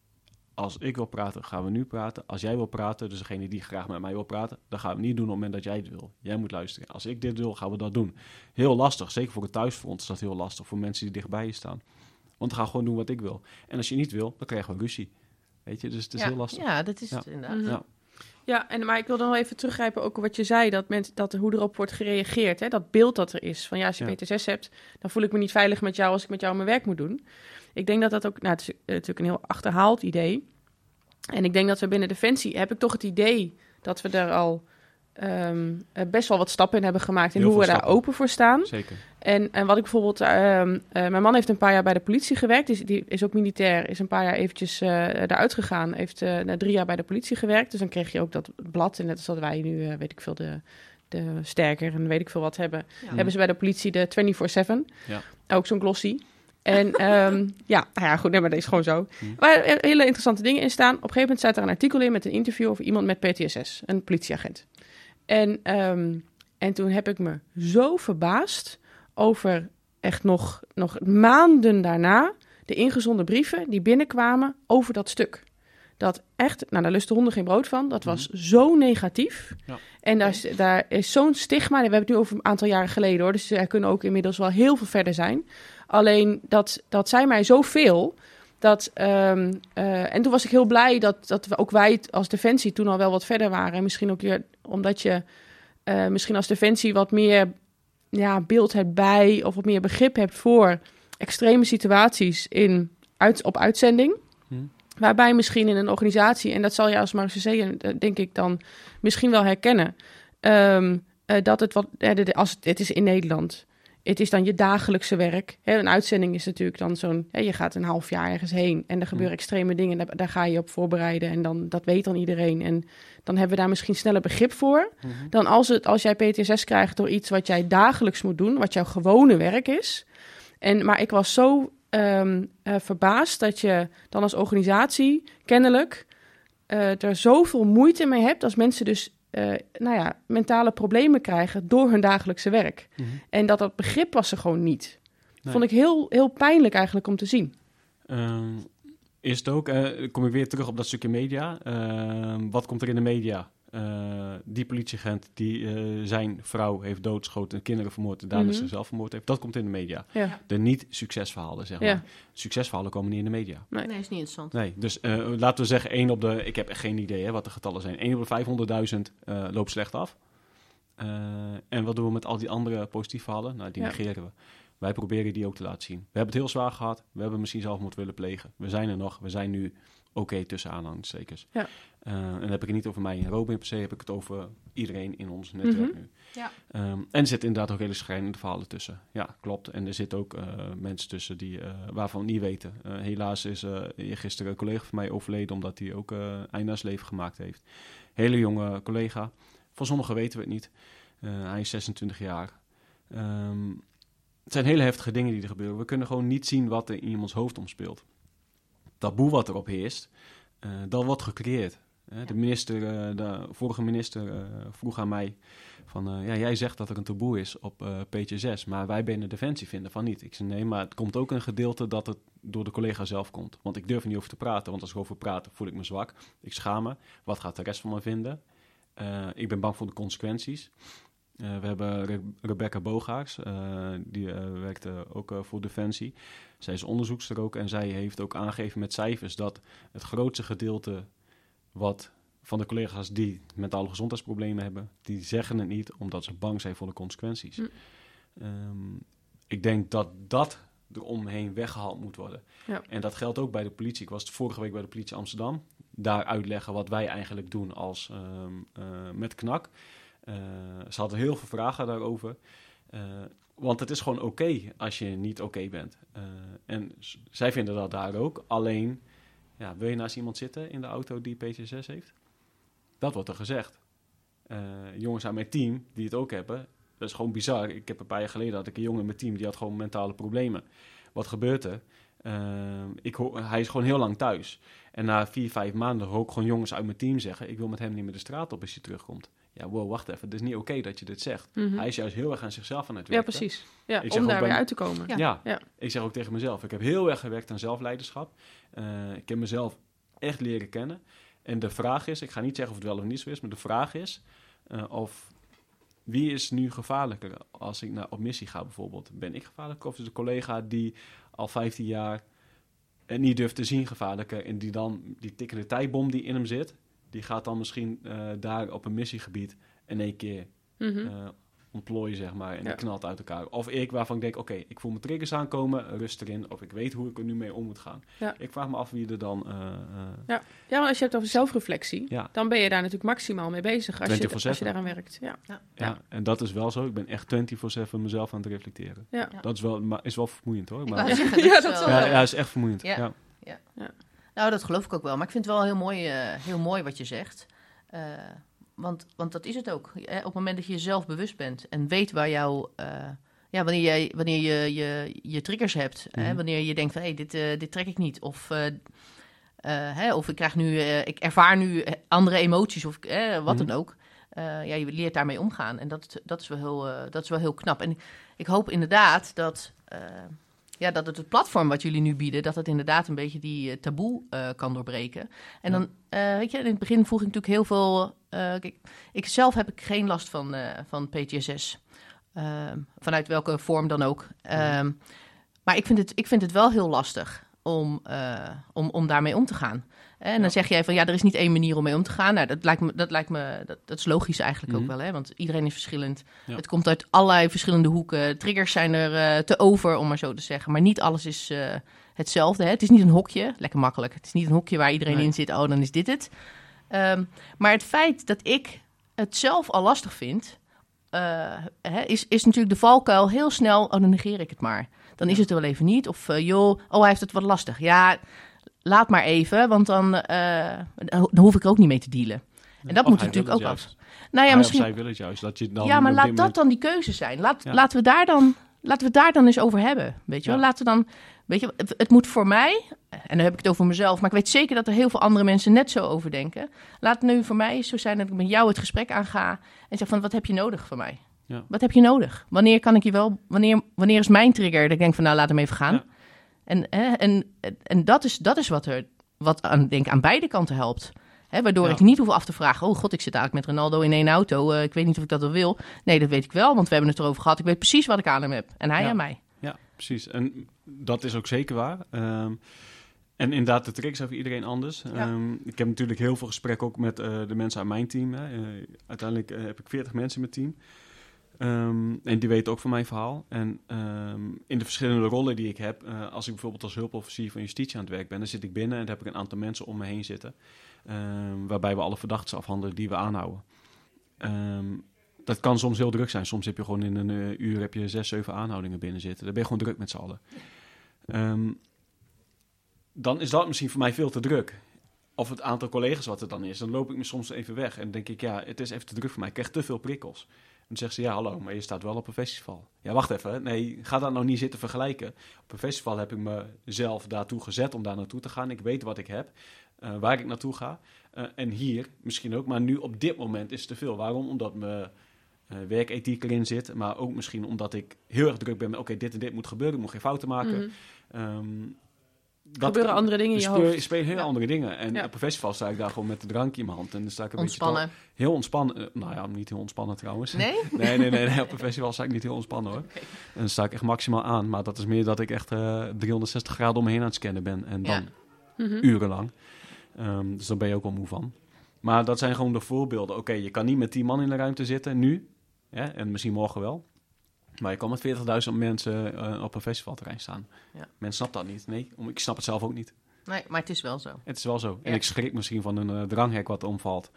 Als ik wil praten, gaan we nu praten. Als jij wil praten, dus degene die graag met mij wil praten, dan gaan we het niet doen op het moment dat jij het wil. Jij moet luisteren. Als ik dit wil, gaan we dat doen. Heel lastig, zeker voor het thuisfront is dat heel lastig. Voor mensen die dichtbij je staan. Want we gaan gewoon doen wat ik wil. En als je niet wil, dan krijgen we ruzie. Weet je, dus het is ja. heel lastig. Ja, dat is Ja. het inderdaad. Ja. Ja, en, maar ik wil dan wel even teruggrijpen ook op wat je zei, dat, mensen, dat hoe erop wordt gereageerd. Hè? Dat beeld dat er is. Van ja, als je Ja. PTSS hebt, dan voel ik me niet veilig met jou als ik met jou mijn werk moet doen. Ik denk dat dat ook, nou het is eh, natuurlijk een heel achterhaald idee. En ik denk dat we binnen Defensie, heb ik toch het idee dat we daar al ehm, eh, best wel wat stappen in hebben gemaakt. In Heel hoe we daar open voor staan. Zeker. En, en wat ik bijvoorbeeld... ehm, eh, mijn man heeft een paar jaar bij de politie gewerkt. Die, is- die is ook militair. Is een paar jaar eventjes eh eruit gegaan. Heeft eh, na drie jaar bij de politie gewerkt. Dus dan kreeg je ook dat blad. En net als dat wij nu, eh, weet ik veel, de, de sterker en weet ik veel wat hebben. Ja. Hebben ze bij de politie de 24-7. Ja. Ook zo'n glossy. En ehm, ja, nou ja, goed, nee, maar dat is gewoon zo. Hm. Waar er hele interessante dingen in staan. Op een gegeven moment staat er een artikel in met een interview over iemand met PTSS, een politieagent. En, ehm, en toen heb ik me zo verbaasd over echt nog, nog maanden daarna de ingezonden brieven die binnenkwamen over dat stuk. Dat echt, nou daar lusten honden geen brood van. Dat was zo negatief. Ja. En daar, is- daar is zo'n stigma. We hebben het nu over een aantal jaren geleden hoor. Dus er kunnen ook inmiddels wel heel veel verder zijn. Alleen dat, dat zei mij zoveel. Dat, ehm, eh, en toen was ik heel blij dat, dat we ook wij als Defensie toen al wel wat verder waren. En misschien ook weer omdat je eh, misschien als Defensie wat meer ja, beeld hebt bij of wat meer begrip hebt voor extreme situaties in, uit, op uitzending. Hm. Waarbij misschien in een organisatie, en dat zal je als Marseille denk ik dan misschien wel herkennen, ehm, eh, dat het wat, eh, de- de- als het, het is in Nederland, het is dan je dagelijkse werk. Hè, een uitzending is natuurlijk dan zo'n... Hè, je gaat een half jaar ergens heen en er gebeuren extreme dingen. Daar, daar ga je op voorbereiden en dan, dat weet dan iedereen. En dan hebben we daar misschien sneller begrip voor... Mhm. dan als, het, als jij PTSS krijgt door iets wat jij dagelijks moet doen... wat jouw gewone werk is. En, maar ik was zo ehm, eh, verbaasd dat je dan als organisatie kennelijk... eh, er zoveel moeite mee hebt als mensen dus... eh, nou ja, mentale problemen krijgen door hun dagelijkse werk. Mhm. En dat dat begrip was er gewoon niet. Nee. Vond ik heel, heel pijnlijk eigenlijk om te zien. Ehm, is het ook, eh, kom ik weer terug op dat stukje media. Ehm, wat komt er in de media? Eh, die politieagent die eh, zijn vrouw heeft doodgeschoten en kinderen vermoord en daarna Mhm. zichzelf vermoord heeft. Dat komt in de media. Ja, De niet-succesverhalen, zeg Ja. maar. Succesverhalen komen niet in de media. Nee. Nee, is niet interessant. Nee, dus eh, laten we zeggen één op de... Ik heb echt geen idee hè, wat de getallen zijn. 1 op de 500.000 eh, loopt slecht af. Eh, en wat doen we met al die andere positieve verhalen? Nou, die Ja. negeren we. Wij proberen die ook te laten zien. We hebben het heel zwaar gehad. We hebben misschien zelfmoord willen plegen. We zijn er nog. We zijn nu oké tussen aanhalingstekens. Ja. Eh, en dan heb ik het niet over mij en Robin per se. Heb ik het over iedereen in ons netwerk Mhm. nu. Ja. Ehm, en er zitten inderdaad ook hele schrijnende verhalen tussen. Ja, klopt. En er zitten ook eh, mensen tussen die, eh, waarvan we niet weten. Helaas is gisteren een collega van mij overleden... omdat hij ook eh einde aan zijn leven gemaakt heeft. Hele jonge collega. Van sommigen weten we het niet. Hij is 26 jaar. Ehm, het zijn hele heftige dingen die er gebeuren. We kunnen gewoon niet zien wat er in iemands hoofd omspeelt. Taboe wat erop heerst, eh, dat wordt gecreëerd. Eh, De minister, eh, de vorige minister vroeg aan mij van, ja, jij zegt dat er een taboe is op PTSS, maar wij binnen Defensie vinden van niet. Ik zei nee, maar het komt ook een gedeelte dat het door de collega zelf komt. Want ik durf er niet over te praten, want als ik over praat voel ik me zwak. Ik schaam me. Wat gaat de rest van me vinden? Ik ben bang voor de consequenties. Eh, we hebben Re- Rebecca Bogaerts, eh, die eh, werkte ook voor Defensie. Zij is onderzoekster ook en zij heeft ook aangegeven met cijfers dat het grootste gedeelte wat van de collega's die mentale gezondheidsproblemen hebben, die zeggen het niet omdat ze bang zijn voor de consequenties. Hm. Ehm, ik denk dat dat eromheen weggehaald moet worden. Ja. En dat geldt ook bij de politie. Ik was vorige week bij de politie Amsterdam. Daar uitleggen wat wij eigenlijk doen als, ehm, eh, met KNAK. Eh, ze hadden heel veel vragen daarover. Eh, want het is gewoon oké als je niet oké bent. Eh, en zij vinden dat daar ook. Alleen, ja, wil je naast iemand zitten in de auto die PTSS heeft? Dat wordt er gezegd. Jongens aan mijn team die het ook hebben, dat is gewoon bizar. Ik heb een paar jaar geleden had ik een jongen in mijn team die had gewoon mentale problemen. Wat gebeurt er? Ik hij is gewoon heel lang thuis. En na vier, vijf maanden hoor ik gewoon jongens uit mijn team zeggen: Ik wil met hem niet meer de straat op als hij terugkomt. Ja, wow, wacht even. Het is niet oké dat je dit zegt. Mhm. Hij is juist heel erg aan zichzelf aan het Ja, werken. precies. Ja, Ik zeg om daar weer uit te komen. Ja. Ja. Ja. ik zeg ook tegen mezelf: Ik heb heel erg gewerkt aan zelfleiderschap. Eh, ik heb mezelf echt leren kennen. En de vraag is: ik ga niet zeggen of het wel of niet zo is, maar de vraag is eh, of wie is nu gevaarlijker als ik naar, op missie ga bijvoorbeeld? Ben ik gevaarlijker of is de collega die al 15 jaar het niet durft te zien gevaarlijker en die dan die tikkende tijdbom die in hem zit, die gaat dan misschien eh, daar op een missiegebied in één keer Mhm. eh, ontplooien, zeg maar, en Ja. die knalt uit elkaar. Of ik waarvan ik denk, oké, ik voel mijn triggers aankomen, rust erin, of ik weet hoe ik er nu mee om moet gaan. Ja. Ik vraag me af wie er dan... eh, eh, Ja, maar als je hebt over zelfreflectie, Ja. dan ben je daar natuurlijk maximaal mee bezig als je, 24/7. als je daaraan werkt. Ja. ja, Ja. en dat is wel zo. Ik ben echt 24-7 mezelf aan het reflecteren. Ja. Ja. Dat is wel, maar is wel vermoeiend hoor. Maar, Ja, dat, is zal wel... ja, wel. ja, is echt vermoeiend. Ja. Ja. Nou, dat geloof ik ook wel. Maar ik vind het wel heel mooi, eh, heel mooi wat je zegt. Eh, want, want dat is het ook. Eh, Op het moment dat je jezelf bewust bent en weet waar jouw... ja, wanneer, jij, wanneer je, je je triggers hebt. Hè, Mhm. wanneer je denkt van, hé, dit, eh, dit trek ik niet. Of, hè, of ik krijg nu... ik ervaar nu andere emoties of wat Mhm. dan ook. Ja, je leert daarmee omgaan. En dat, dat, is, wel heel, dat is wel heel knap. En ik hoop inderdaad dat... ja, dat het, het platform wat jullie nu bieden, dat het inderdaad een beetje die eh, taboe eh, kan doorbreken. En Ja. dan, eh, weet je, in het begin vroeg ik natuurlijk heel veel. kijk, ik zelf heb ik geen last van, van PTSS. Ehm, vanuit welke vorm dan ook. Ehm, maar ik vind, het, ik vind het wel heel lastig om, om, om daarmee om te gaan. En dan zeg jij van ja, er is niet één manier om mee om te gaan. Nou, dat lijkt me, dat, lijkt me, dat, dat is logisch eigenlijk Mhm. ook wel, hè? want iedereen is verschillend. Ja. Het komt uit allerlei verschillende hoeken. Triggers zijn er eh, te over, om maar zo te zeggen. Maar niet alles is eh, hetzelfde. Hè? Het is niet een hokje, lekker makkelijk. Het is niet een hokje waar iedereen Nee. in zit. Oh, dan is dit het. Ehm, maar het feit dat ik het zelf al lastig vind eh, hè, is, is natuurlijk de valkuil heel snel, oh, dan negeer ik het maar. Dan is het er wel even niet. Of joh, oh, hij heeft het wat lastig. Ja, laat maar even, want dan, eh, dan hoef ik er ook niet mee te dealen. En dat Of moet natuurlijk ook af. Nou ja, Hij misschien. zij wil het juist. Dat je dan Ja, maar laat dat moment- dan die keuze zijn. Laat, Ja. laten, we daar dan, laten we daar dan eens over hebben. Weet je wel? Ja. Laten we dan, weet je, het, het moet voor mij, en dan heb ik het over mezelf, maar ik weet zeker dat er heel veel andere mensen net zo over denken. Laat het nu voor mij zo zijn dat ik met jou het gesprek aanga en zeg van, wat heb je nodig van mij? Ja. Wat heb je nodig? Wanneer kan ik je wel, wanneer, wanneer is mijn trigger dat ik denk van, nou, laat hem even gaan. Ja. En, hè, en, en dat is, dat is wat er, wat aan, denk aan beide kanten helpt. Hè, waardoor Ja. ik niet hoef af te vragen: Oh god, ik zit eigenlijk met Ronaldo in één auto. eh, ik weet niet of ik dat wel wil. Nee, dat weet ik wel, want we hebben het erover gehad. Ik weet precies wat ik aan hem heb. En hij Ja. aan mij. Ja, precies. En dat is ook zeker waar. Ehm, en inderdaad, de tricks voor iedereen anders. Ja. Ehm, ik heb natuurlijk heel veel gesprekken ook met eh, de mensen uit mijn team. Hè. Eh, uiteindelijk heb ik 40 mensen in mijn team. Ehm, en die weten ook van mijn verhaal. En ehm, in de verschillende rollen die ik heb, eh, als ik bijvoorbeeld als hulpofficier van justitie aan het werk ben, dan zit ik binnen en dan heb ik een aantal mensen om me heen zitten. ehm, waarbij we alle verdachten afhandelen die we aanhouden. Dat kan soms heel druk zijn. Soms heb je gewoon in een eh, uur heb je zes, zeven aanhoudingen binnen zitten. Dan ben je gewoon druk met z'n allen. Dan is dat misschien voor mij veel te druk. Of het aantal collega's wat er dan is. Dan loop ik me soms even weg. En denk ik, ja, het is even te druk voor mij. Ik krijg te veel prikkels. En dan zegt ze, ja, hallo, maar je staat wel op een festival. Ja, wacht even. Nee, ga dat nou niet zitten vergelijken. Op een festival heb ik mezelf daartoe gezet om daar naartoe te gaan. Ik weet wat ik heb, eh, waar ik naartoe ga. Eh, en hier misschien ook. Maar nu op dit moment is het te veel. Waarom? Omdat mijn eh, werkethiek erin zit. Maar ook misschien omdat ik heel erg druk ben met... Oké, dit en dit moet gebeuren. Ik moet geen fouten maken. Ehm, Er gebeuren andere dingen in er je speel- hoofd. spelen heel Ja. andere dingen. En Ja. op een festival sta ik daar gewoon met de drank in mijn hand. En dan sta ik een beetje heel ontspannen. eh, nou ja, niet heel ontspannen trouwens. Nee? Nee, nee, nee, nee, Op een festival sta ik niet heel ontspannen hoor. En dan sta ik echt maximaal aan. Maar dat is meer dat ik echt eh 360 graden om me heen aan het scannen ben. En dan Ja. Mhm. urenlang. Ehm, dus daar ben je ook wel moe van. Maar dat zijn gewoon de voorbeelden. Oké, je kan niet met 10 man in de ruimte zitten nu. En misschien morgen wel. Maar je kan met 40.000 mensen eh, op een festivalterrein staan. Ja. Men snapt dat niet. Nee, om- ik snap het zelf ook niet. Nee, maar het is wel zo. Het is wel zo. En ik schrik misschien van een eh, dranghek wat omvalt.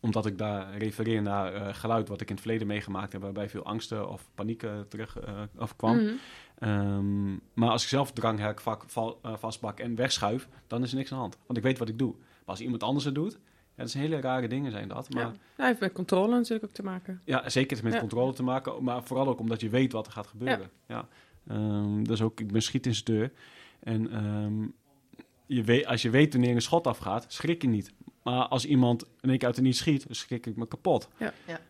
Omdat ik daar refereer naar eh, geluid wat ik in het verleden meegemaakt heb. Waarbij veel angsten of paniek terug afkwam. Mhm. Ehm, maar als ik zelf dranghek vak, val, vastpak en wegschuif, dan is er niks aan de hand. Want ik weet wat ik doe. Maar als iemand anders het doet, ja, dat zijn hele rare dingen zijn dat. Maar Ja. Nou, heeft met controle natuurlijk ook te maken. ja, zeker het met Ja. controle te maken, maar vooral ook omdat je weet wat er gaat gebeuren. Ja. Ehm, dus ook, ik ben schietinstructeur. En ehm, je weet, als je weet wanneer een schot afgaat, schrik je niet. Maar als iemand in één keer uit de niet schiet, schrik ik me kapot. Ja. Ja.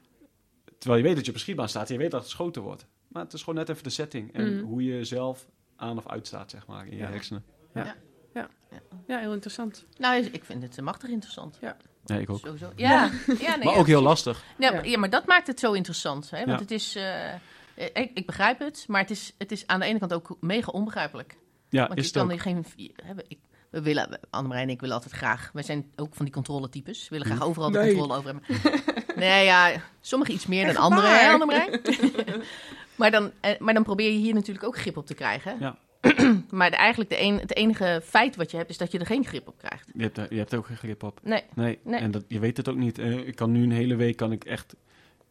Terwijl je weet dat je op een schietbaan staat en je weet dat het geschoten wordt. Maar het is gewoon net even de setting en Mhm. hoe je zelf aan of uitstaat, zeg maar, in je Ja. hersenen. Ja, heel interessant. Nou, ik vind het machtig interessant. Ja, ik ook. Sowieso. Ja, ja. nee, maar ja, ook heel lastig. Ja, Ja. maar, ja, maar dat maakt het zo interessant. Hè? Want Ja. het is... eh, ik, ik begrijp het, maar het is, het is aan de ene kant ook mega onbegrijpelijk. Ja, Want is je het kan ook. er geen... hè, Ik, we willen, Annemarij en ik willen altijd graag... Wij zijn ook van die controletypes. We willen graag overal de Nee. controle over hebben. nee, ja, sommigen iets meer dan anderen, hè, waar? Annemarij? maar, dan, eh, maar dan probeer je hier natuurlijk ook grip op te krijgen. Ja. maar de, eigenlijk de een, het enige feit wat je hebt, is dat je er geen grip op krijgt. Je hebt, er- je hebt er ook geen grip op. Nee, Nee, Nee. en dat, je weet het ook niet. Eh, ik kan nu een hele week kan ik echt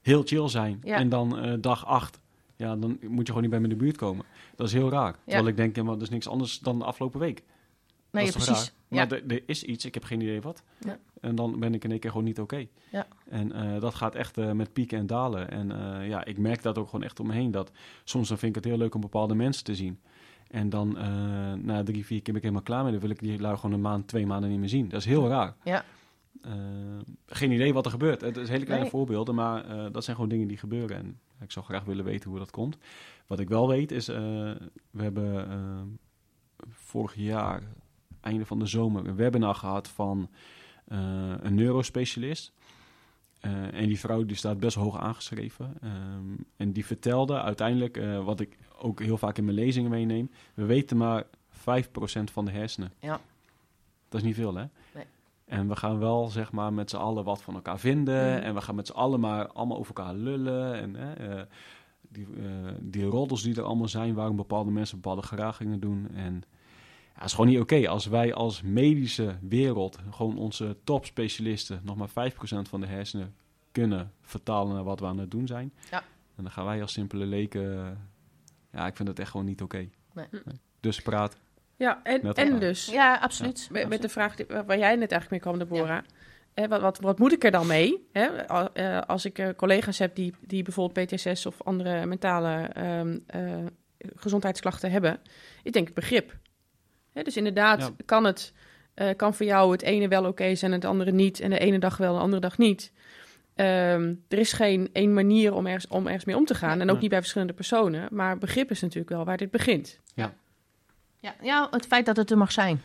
heel chill zijn. Ja. En dan eh, dag acht, ja, dan moet je gewoon niet bij me in de buurt komen. Dat is heel raar. Terwijl ik denk, ja, maar dat is niks anders dan de afgelopen week. nee toch precies. Ja. Maar er- is iets, ik heb geen idee wat. Ja. En dan ben ik in één keer gewoon niet oké. Ja. En eh, dat gaat echt eh, met pieken en dalen. En eh, ja, ik merk dat ook gewoon echt om me heen. Dat soms dan vind ik het heel leuk om bepaalde mensen te zien. En dan eh, na drie, vier keer ben ik helemaal klaar mee. Dan wil ik die lui gewoon een maand, twee maanden niet meer zien. Dat is heel raar. Ja. Eh, geen idee wat er gebeurt. Het is hele kleine Nee. voorbeelden, maar eh, dat zijn gewoon dingen die gebeuren. En ik zou graag willen weten hoe dat komt. Wat ik wel weet is, we hebben vorig jaar, einde van de zomer, een webinar gehad van een neurospecialist. Eh, en die vrouw die staat best hoog aangeschreven. Ehm, en die vertelde uiteindelijk, eh, wat ik ook heel vaak in mijn lezingen meeneem, we weten maar 5% van de hersenen. Ja. Dat is niet veel, hè? Nee. En we gaan wel, zeg maar, met z'n allen wat van elkaar vinden. Mhm. En we gaan met z'n allen maar allemaal over elkaar lullen. En eh, die, die roddels die er allemaal zijn, waarom bepaalde mensen bepaalde gedragingen doen. En ja, het is gewoon niet oké als wij als medische wereld, gewoon onze topspecialisten, nog maar 5% van de hersenen kunnen vertalen naar wat we aan het doen zijn. Ja. En dan gaan wij als simpele leken... eh, ja, ik vind dat echt gewoon niet oké. Nee. Dus praat. Ja, en, Met en elkaar. dus, Ja, absoluut. met, met de vraag die- waar jij net eigenlijk mee kwam, Deborah. Hè, wat, wat, wat moet ik er dan mee? Hè? Eh, Als ik eh, collega's heb die, die bijvoorbeeld PTSS of andere mentale ehm, eh, gezondheidsklachten hebben. Ik denk begrip. Hè, dus inderdaad, Ja. kan het eh, kan voor jou het ene wel oké zijn en het andere niet. En de ene dag wel, de andere dag niet. Ehm, er is geen één manier om ergens, om ergens mee om te gaan. En ook niet bij verschillende personen. Maar begrip is natuurlijk wel waar dit begint. Ja, ja, het feit dat het er mag zijn.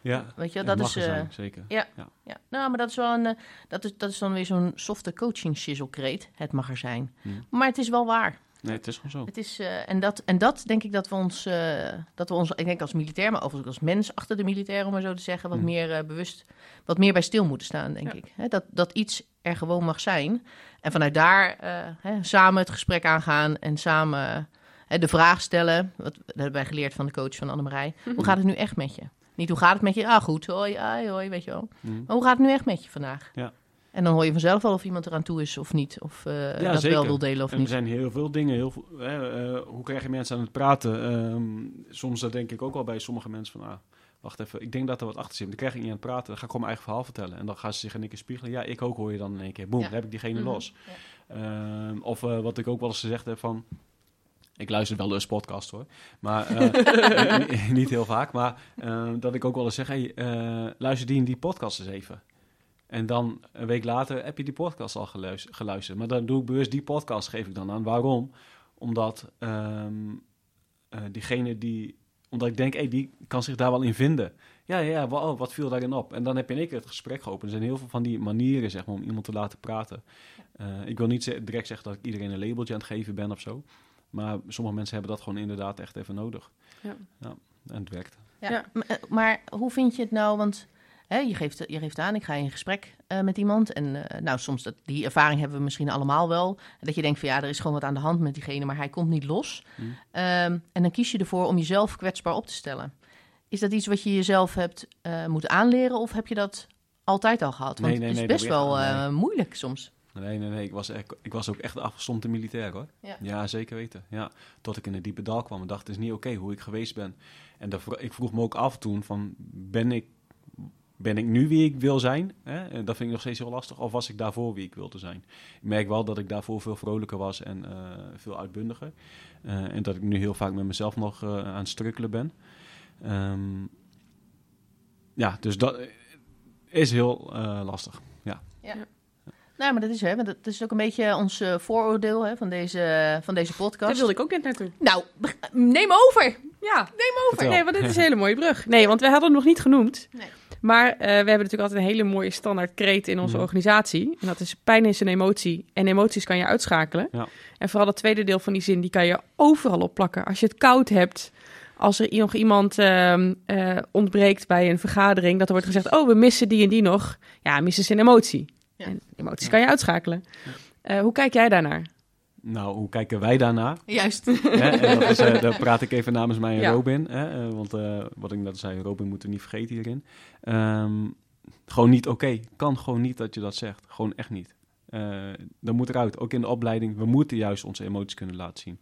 Ja, Weet je, dat mag is, er eh, zijn, zeker. Ja, nou, maar dat is wel een. eh, dat, is, dat is dan weer zo'n softe coaching shizzle Het mag er zijn. Hmm. Maar het is wel waar. Nee, het is gewoon zo. Het is, eh, en, dat, en dat denk ik dat we ons, eh, dat we ons, ik denk als militair, maar overigens als mens achter de militair, om maar zo te zeggen, wat Hmm. meer eh, bewust, wat meer bij stil moeten staan, denk Ja. ik. Hè, dat, dat iets er gewoon mag zijn. En vanuit daar eh, hè, samen het gesprek aangaan en samen hè, de vraag stellen. Wat, dat hebben wij geleerd van de coach van Annemarij. Hoe gaat het nu echt met je? Niet hoe gaat het met je? Ah, goed. Hoi, ai, hoi, weet je wel. Mm. Maar hoe gaat het nu echt met je vandaag? Ja. En dan hoor je vanzelf wel of iemand eraan toe is of niet. Of eh, Ja, dat zeker. wel wil delen of En er niet. zijn heel veel dingen. Heel veel, hè, eh, hoe krijg je mensen aan het praten? Ehm, soms dat denk ik ook wel bij sommige mensen van... Ah, wacht even, ik denk dat er wat achter zit. Dan krijg ik niet aan het praten. Dan ga ik gewoon mijn eigen verhaal vertellen. En dan gaan ze zich in één keer spiegelen. Ja, ik ook hoor je dan in één keer. Boem, Ja. dan heb ik diegene Mhm. los. Ehm, of eh, wat ik ook wel eens gezegd heb van... Ik luister wel eens podcast hoor. Maar eh, niet heel vaak. Maar eh, dat ik ook wel eens zeg... Hey, eh, luister die en die podcast eens even. En dan een week later heb je die podcast al geluis- geluisterd. Maar dan doe ik bewust die podcast, geef ik dan aan. Waarom? Omdat ehm, eh, diegene die... Omdat ik denk, hey, die kan zich daar wel in vinden. Ja, ja, ja oh, wat viel daarin op? En dan heb je in één keer het gesprek geopend. Er zijn heel veel van die manieren, zeg maar, om iemand te laten praten. Eh, ik wil niet direct zeggen dat ik iedereen een labeltje aan het geven ben of zo. Maar sommige mensen hebben dat gewoon inderdaad echt even nodig. Ja. en het werkt. Ja, Ja. eh, Maar hoe vind je het nou? Want hè, je, geeft, je geeft aan, ik ga in gesprek eh, met iemand. En eh, nou, soms dat, die ervaring hebben we misschien allemaal wel. Dat je denkt van ja, er is gewoon wat aan de hand met diegene, maar hij komt niet los. Hm. Ehm, en dan kies je ervoor om jezelf kwetsbaar op te stellen. Is dat iets wat je jezelf hebt eh, moeten aanleren of heb je dat altijd al gehad? Want Nee, nee, het is nee, best wel moeilijk soms. Nee, nee, nee. Ik was, echt, ik was ook echt afgestompte militair hoor. Ja. zeker weten. Ja. Tot ik in een diepe dal kwam en dacht, het is niet oké hoe ik geweest ben. En ik vroeg me ook af toen van, ben ik, ben ik nu wie ik wil zijn? Hè? En dat vind ik nog steeds heel lastig. Of was ik daarvoor wie ik wilde zijn? Ik merk wel dat ik daarvoor veel vrolijker was en eh, veel uitbundiger. Eh, en dat ik nu heel vaak met mezelf nog eh, aan het strukkelen ben. Ehm, ja, dus dat is heel eh, lastig. Nou, maar dat is, hè, want dat is ook een beetje ons eh, vooroordeel hè, van, deze, van deze podcast. Daar wilde ik ook net naartoe. Nou, neem over! Ja, Neem over! Vertel. nee, want dit is een hele mooie brug. Nee, want we hadden het nog niet genoemd. Nee. Maar eh, we hebben natuurlijk altijd een hele mooie standaard kreet in onze Mhm. organisatie. En dat is pijn is een emotie. En emoties kan je uitschakelen. Ja. En vooral het tweede deel van die zin, die kan je overal opplakken. Als je het koud hebt, als er nog iemand ehm, eh, ontbreekt bij een vergadering, dat er wordt gezegd, oh, we missen die en die nog. Ja, missen ze een emotie. Ja. En emoties Ja. kan je uitschakelen. Eh, hoe kijk jij daarnaar? Nou, hoe kijken wij daarna? Juist. Hè, en dat is, eh, daar praat ik even namens mij en Ja. Robin. Hè, eh, want eh, wat ik net zei, Robin moeten we niet vergeten hierin. Ehm, gewoon niet oké. Kan gewoon niet dat je dat zegt. Gewoon echt niet. Dat moet eruit. Ook in de opleiding. We moeten juist onze emoties kunnen laten zien.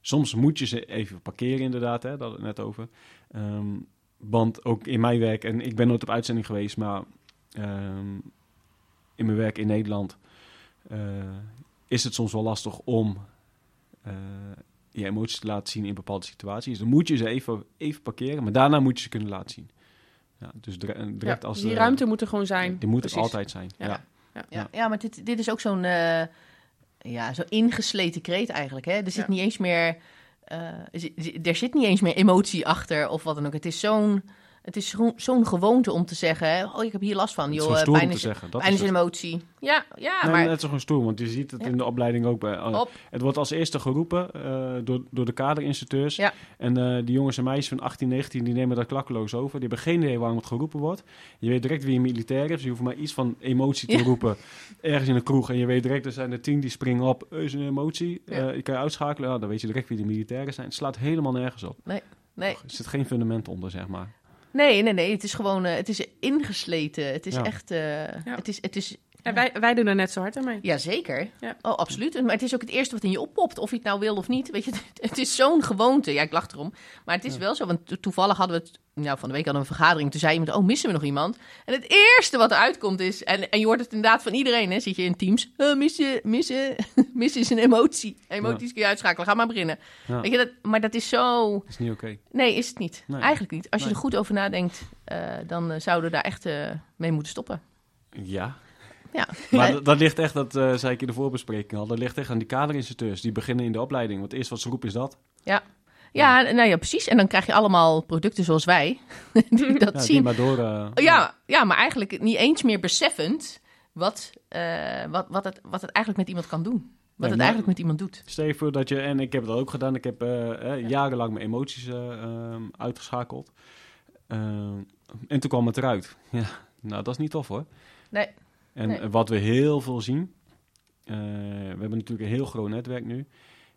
Soms moet je ze even parkeren inderdaad. Hè, daar hadden we het net over. Ehm, want ook in mijn werk, en ik ben nooit op uitzending geweest, maar ehm, in mijn werk in Nederland is het soms wel lastig om eh, je emoties te laten zien in bepaalde situaties. Dan moet je ze even, even parkeren, maar daarna moet je ze kunnen laten zien. Ja, dus dire- direct Ja, als die de- ruimte moet er gewoon zijn. Die moet er altijd zijn. Ja. Ja. Ja. Ja, ja maar dit, dit is ook zo'n eh, ja, zo ingesleten kreet eigenlijk. Hè? Er zit Ja. niet eens meer... eh, er zit- er zit niet eens meer emotie achter of wat dan ook. Het is zo'n... Het is zo'n gewoonte om te zeggen, hè, oh, ik heb hier last van. Joh, gewoon eh, pijn is, zeggen. Dat pijn is is een emotie. Ja, ja Nee, maar... net zo gewoon stoer, want je ziet het Ja. in de opleiding ook. Bij, Op. Het wordt als eerste geroepen eh, door, door de kaderinstructeurs. Ja. En eh, die jongens en meisjes van 18, 19, die nemen dat klakkeloos over. Die hebben geen idee waarom het geroepen wordt. Je weet direct wie een militair is. Dus je hoeft maar iets van emotie te Ja. roepen ergens in een kroeg. En je weet direct, er zijn er tien die springen op. "Eh, Is een emotie? Eh, je kan je uitschakelen. Ja, dan weet je direct wie de militairen zijn. Het slaat helemaal nergens op. Nee, Er zit geen fundament onder, zeg maar. Nee, nee, nee. Het is gewoon... eh, het is ingesleten. Het is Ja. echt... eh, het, is, het is En wij, wij doen er net zo hard aan mee. Jazeker. Ja. Oh, absoluut. Maar het is ook het eerste wat in je oppopt, of je het nou wil of niet. Weet je, het is zo'n gewoonte. Ja, ik lach erom. Maar het is wel zo, want to- toevallig hadden we het... Nou, van de week hadden we een vergadering. Toen zei iemand, oh, missen we nog iemand? En het eerste wat eruit komt is... En, en je hoort het inderdaad van iedereen, hè. Zit je in teams. Uh, missen, missen, missen is een emotie. Emoties kun je uitschakelen. Ga maar beginnen. Weet je, dat, maar dat is zo... Dat is niet oké. Nee, is het niet. Nee. Eigenlijk niet. Als je Nee. er goed over nadenkt, eh, dan eh, zouden we daar echt mee moeten stoppen. Ja. Ja. Maar dat, dat ligt echt, dat eh, zei ik in de voorbespreking al, dat ligt echt aan die kaderinstructeurs. Die beginnen in de opleiding. Want eerst wat ze roepen is dat. Ja, nou ja, precies. En dan krijg je allemaal producten zoals wij, die dat Ja, die zien. maar door... eh, Ja, ja, maar eigenlijk niet eens meer beseffend wat, eh, wat, wat, het, wat het eigenlijk met iemand kan doen. Wat Nee, het eigenlijk met iemand doet. Stel je voor dat je, en ik heb het ook gedaan, ik heb eh, jarenlang mijn emoties eh, ehm, uitgeschakeld. Ehm, en toen kwam het eruit. Ja, nou dat is niet tof hoor. Nee. En Nee. wat we heel veel zien, eh, we hebben natuurlijk een heel groot netwerk nu,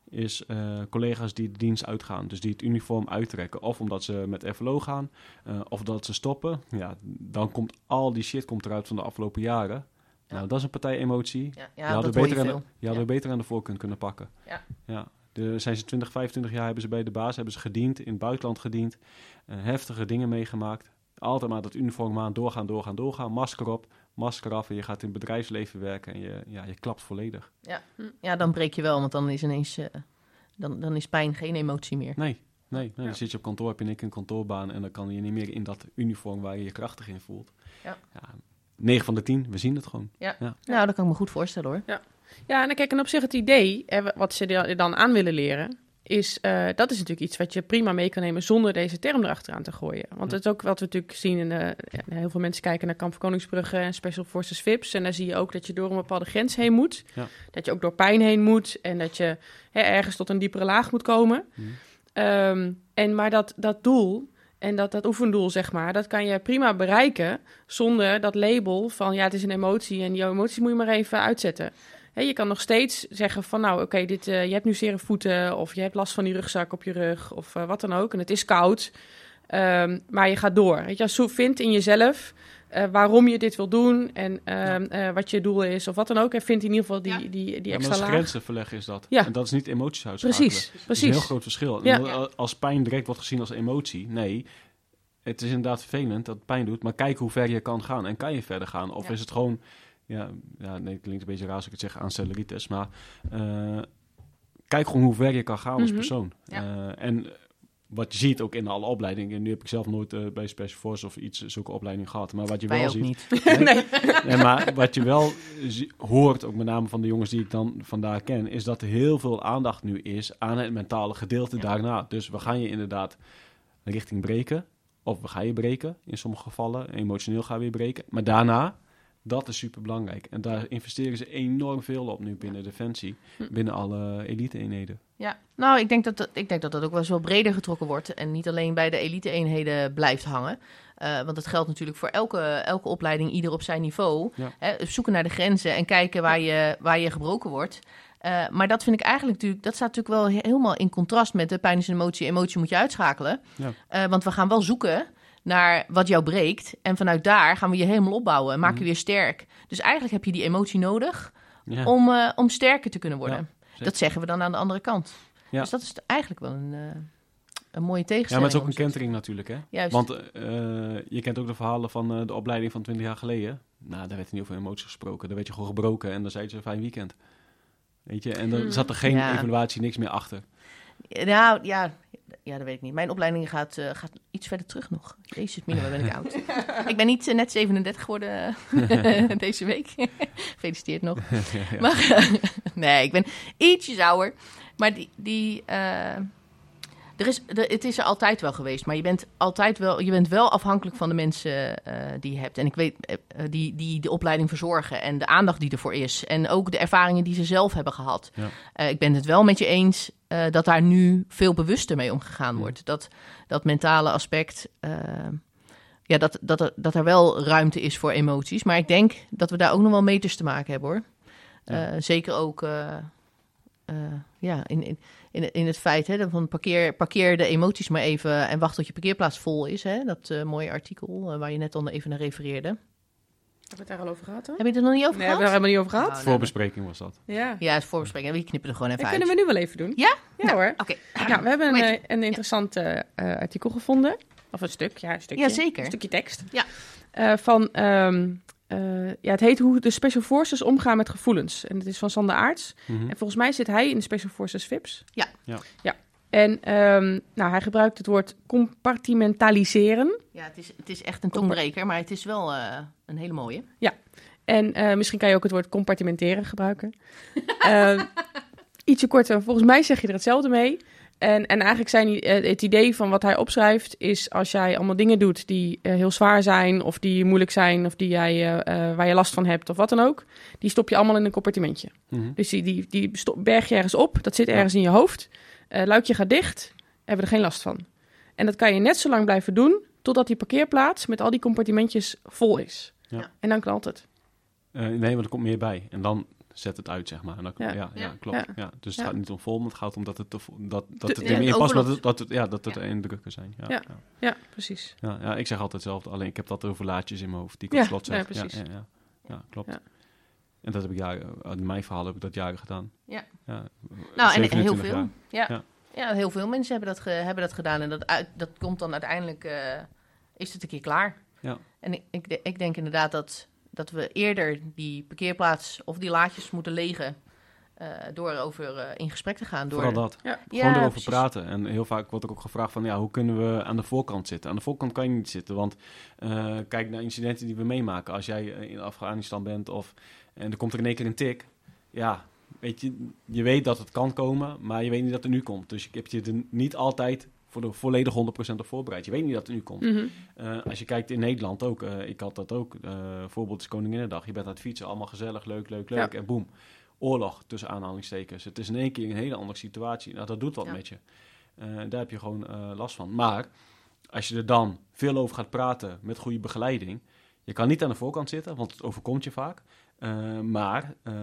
is eh, collega's die de dienst uitgaan. Dus die het uniform uittrekken. Of omdat ze met FLO gaan, eh, of dat ze stoppen. Ja, dan komt al die shit komt eruit van de afgelopen jaren. Ja. Nou, dat is een partij emotie. Ja, Je ja hadden dat hoor je beter aan veel. de- Je had Ja. er beter aan de voorkant kunnen pakken. Ja. ja. De, zijn ze 20, 25 jaar hebben ze bij de baas, hebben ze gediend, in het buitenland gediend, heftige dingen meegemaakt. Altijd maar dat uniform aan, doorgaan, doorgaan, doorgaan, masker op, masker af en je gaat in het bedrijfsleven werken en je, ja, je klapt volledig. Ja, dan breek je wel, want dan is ineens eh, dan, dan is pijn geen emotie meer. Nee, nee, nee. Ja. dan zit je op kantoor, heb je niks een kantoorbaan en dan kan je niet meer in dat uniform waar je je krachtig in voelt. Ja. 9 van de 10, we zien het gewoon. Nou, dat kan ik me goed voorstellen hoor. Ja, en dan kijk, en op zich het idee, hè, wat ze er dan aan willen leren, is, eh, dat is natuurlijk iets wat je prima mee kan nemen zonder deze term erachteraan te gooien. Want dat is ook wat we natuurlijk zien in de, ja, heel veel mensen kijken naar Kamp van Koningsbrugge en Special Forces VIPs. En daar zie je ook dat je door een bepaalde grens heen moet. Ja. Dat je ook door pijn heen moet en dat je hè, ergens tot een diepere laag moet komen. Mhm. Ehm, en maar dat, dat doel en dat, dat oefendoel, zeg maar, dat kan je prima bereiken zonder dat label van ja, het is een emotie en die emoties moet je maar even uitzetten. Hè, je kan nog steeds zeggen van nou, oké, dit, eh, je hebt nu zere voeten of je hebt last van die rugzak op je rug of eh, wat dan ook en het is koud, Ehm, maar je gaat door. Weet je, zo vind in jezelf eh, waarom je dit wil doen en ehm, eh, wat je doel is of wat dan ook. En vind in ieder geval die, Ja. die, die extra grenzen verleggen is dat. Ja. En dat is niet emoties uitschakelen. Precies, Dat is precies. een heel groot verschil. Ja. Als pijn direct wordt gezien als emotie, nee. Het is inderdaad vervelend dat het pijn doet, maar kijk hoe ver je kan gaan. En kan je verder gaan? Of Ja. is het gewoon, ja, ja nee, het klinkt een beetje raar als ik het zeg aan maar eh, kijk gewoon hoe ver je kan gaan als Mhm. persoon. Ja. Eh, en wat je ziet ook in alle opleidingen, en nu heb ik zelf nooit eh, bij Special Force of iets zulke opleiding gehad, maar wat je Wij wel ziet, niet. nee. Nee, maar wat je wel hoort, ook met name van de jongens die ik dan vandaar ken, is dat er heel veel aandacht nu is aan het mentale gedeelte Ja. daarna. Dus we gaan je inderdaad richting breken, of we gaan je breken in sommige gevallen, emotioneel gaan we je breken. Maar daarna, dat is super belangrijk. En daar investeren ze enorm veel op nu binnen Defensie, Hm. binnen alle elite-eenheden. Ja, nou, ik denk dat dat, ik denk dat dat ook wel eens wel breder getrokken wordt en niet alleen bij de elite-eenheden blijft hangen. Eh, want dat geldt natuurlijk voor elke, elke opleiding, ieder op zijn niveau. Ja. Hè, zoeken naar de grenzen en kijken waar je, waar je gebroken wordt. Eh, maar dat vind ik eigenlijk natuurlijk, dat staat natuurlijk wel he- helemaal in contrast met de pijn is een emotie, emotie moet je uitschakelen. Ja. Eh, want we gaan wel zoeken naar wat jou breekt en vanuit daar gaan we je helemaal opbouwen en maken je weer sterk. Dus eigenlijk heb je die emotie nodig Ja, om, eh, om sterker te kunnen worden. dat zeggen we dan aan de andere kant. Ja. Dus dat is eigenlijk wel een, eh, een mooie ja, tegenstelling. maar het is ook een kentering natuurlijk, hè? Juist. Want eh, je kent ook de verhalen van de opleiding van 20 jaar geleden. Nou, daar werd niet over emoties gesproken. Daar werd je gewoon gebroken en dan zei ze fijn weekend. Weet je, en dan Hmm. zat er geen Ja. evaluatie, niks meer achter. Nou, ja, ja, dat weet ik niet. Mijn opleiding gaat, eh, gaat iets verder terug nog. Jezus, Mina, ben ik oud. ik ben niet eh, net 37 geworden eh, deze week. Gefeliciteerd nog. Ja. Maar, nee, ik ben ietsjes ouder. Maar die... die er is, er, het is er altijd wel geweest, maar je bent altijd wel, je bent wel afhankelijk van de mensen eh, die je hebt. En ik weet, eh, eh, die, die de opleiding verzorgen en de aandacht die ervoor is. En ook de ervaringen die ze zelf hebben gehad. Ja. Ik ben het wel met je eens dat daar nu veel bewuster mee omgegaan Ja. wordt. Dat, dat mentale aspect, ja, dat, dat, er, dat er wel ruimte is voor emoties. Maar ik denk dat we daar ook nog wel meters te maken hebben hoor. Ja. Zeker ook ja, in, in, in, in het feit hè, van parkeer, parkeer de emoties maar even en wacht tot je parkeerplaats vol is. Hè? Dat eh, mooie artikel eh, waar je net al even naar refereerde. Hebben we het daar al over gehad dan? Heb je het er nog niet over Nee, gehad? hebben we daar helemaal niet over gehad? Nou, nou, Voorbespreking was dat. Ja. Ja, het voorbespreken. We knippen er gewoon even Dat uit. kunnen we nu wel even doen. Ja? Ja hoor. Oké. Nou, we hebben een, een interessant eh, artikel gevonden. Of een stuk, ja, een stukje. Ja, zeker. Een stukje tekst. Ja. Eh, van, ehm, eh, ja, het heet Hoe de Special Forces omgaan met gevoelens. En het is van Sander Aarts. Mhm. En volgens mij zit hij in de Special Forces VIPs. Ja. Ja. ja. En ehm, nou, hij gebruikt het woord compartimentaliseren. Ja, het is, het is echt een tongbreker, maar het is wel eh, een hele mooie. En eh, misschien kan je ook het woord compartimenteren gebruiken. Ehm, ietsje korter. Volgens mij zeg je er hetzelfde mee. En, en eigenlijk zijn eh, het idee van wat hij opschrijft is als jij allemaal dingen doet die eh, heel zwaar zijn of die moeilijk zijn of die jij, eh, waar je last van hebt of wat dan ook, die stop je allemaal in een compartimentje. Mhm. Dus die, die, die stop- berg je ergens op, dat zit ergens in je hoofd. Luikje gaat dicht, hebben we er geen last van. En dat kan je net zo lang blijven doen totdat die parkeerplaats met al die compartimentjes vol is. Ja. En dan knalt het. Nee, want er komt meer bij. En dan zet het uit, zeg maar. En dan, ja. Ja. Klopt. Ja. Ja. Dus het Ja. gaat niet om vol, maar het gaat om dat het, te dat, dat De- het er meer in past, dat, dat, het, ja, dat het Ja. indrukken zijn. Ja, Ja. ja. Ja, precies. Ja, ja, ik zeg altijd hetzelfde. Alleen ik heb dat over laadjes in mijn hoofd die ik Ja, op slot zeg. ja, precies. Ja, ja, ja. Ja, klopt. Ja. En dat heb ik jaren, in mijn verhaal heb ik dat jaren gedaan. Ja. ja Nou, en heel 27 veel. Ja. Ja. Ja. heel veel mensen hebben dat, ge- hebben dat gedaan. En dat, uit, dat komt dan uiteindelijk, eh, is het een keer klaar. Ja. En ik, ik, de- ik denk inderdaad dat, dat we eerder die parkeerplaats of die laadjes moeten legen... eh, door erover eh, in gesprek te gaan. Door, Vooral dat. Ja. Gewoon erover precies. praten. En heel vaak wordt er ook gevraagd van, ja, hoe kunnen we aan de voorkant zitten? Aan de voorkant kan je niet zitten, want eh, kijk naar incidenten die we meemaken. Als jij in Afghanistan bent of, en er komt er in één keer een tik, ja, weet je, je weet dat het kan komen, maar je weet niet dat het nu komt. Dus je hebt je er niet altijd voor de volledig 100% op voorbereid. Je weet niet dat het nu komt. Mhm. Eh, als je kijkt in Nederland ook, eh, ik had dat ook, eh voorbeeld is Koninginnedag. Je bent aan het fietsen, allemaal gezellig, leuk, leuk, leuk. En boem, oorlog tussen aanhalingstekens. Het is in één keer een hele andere situatie. Nou, dat doet wat Ja. met je. Daar heb je gewoon last van. Maar als je er dan veel over gaat praten met goede begeleiding. Je kan niet aan de voorkant zitten, want het overkomt je vaak. Maar eh,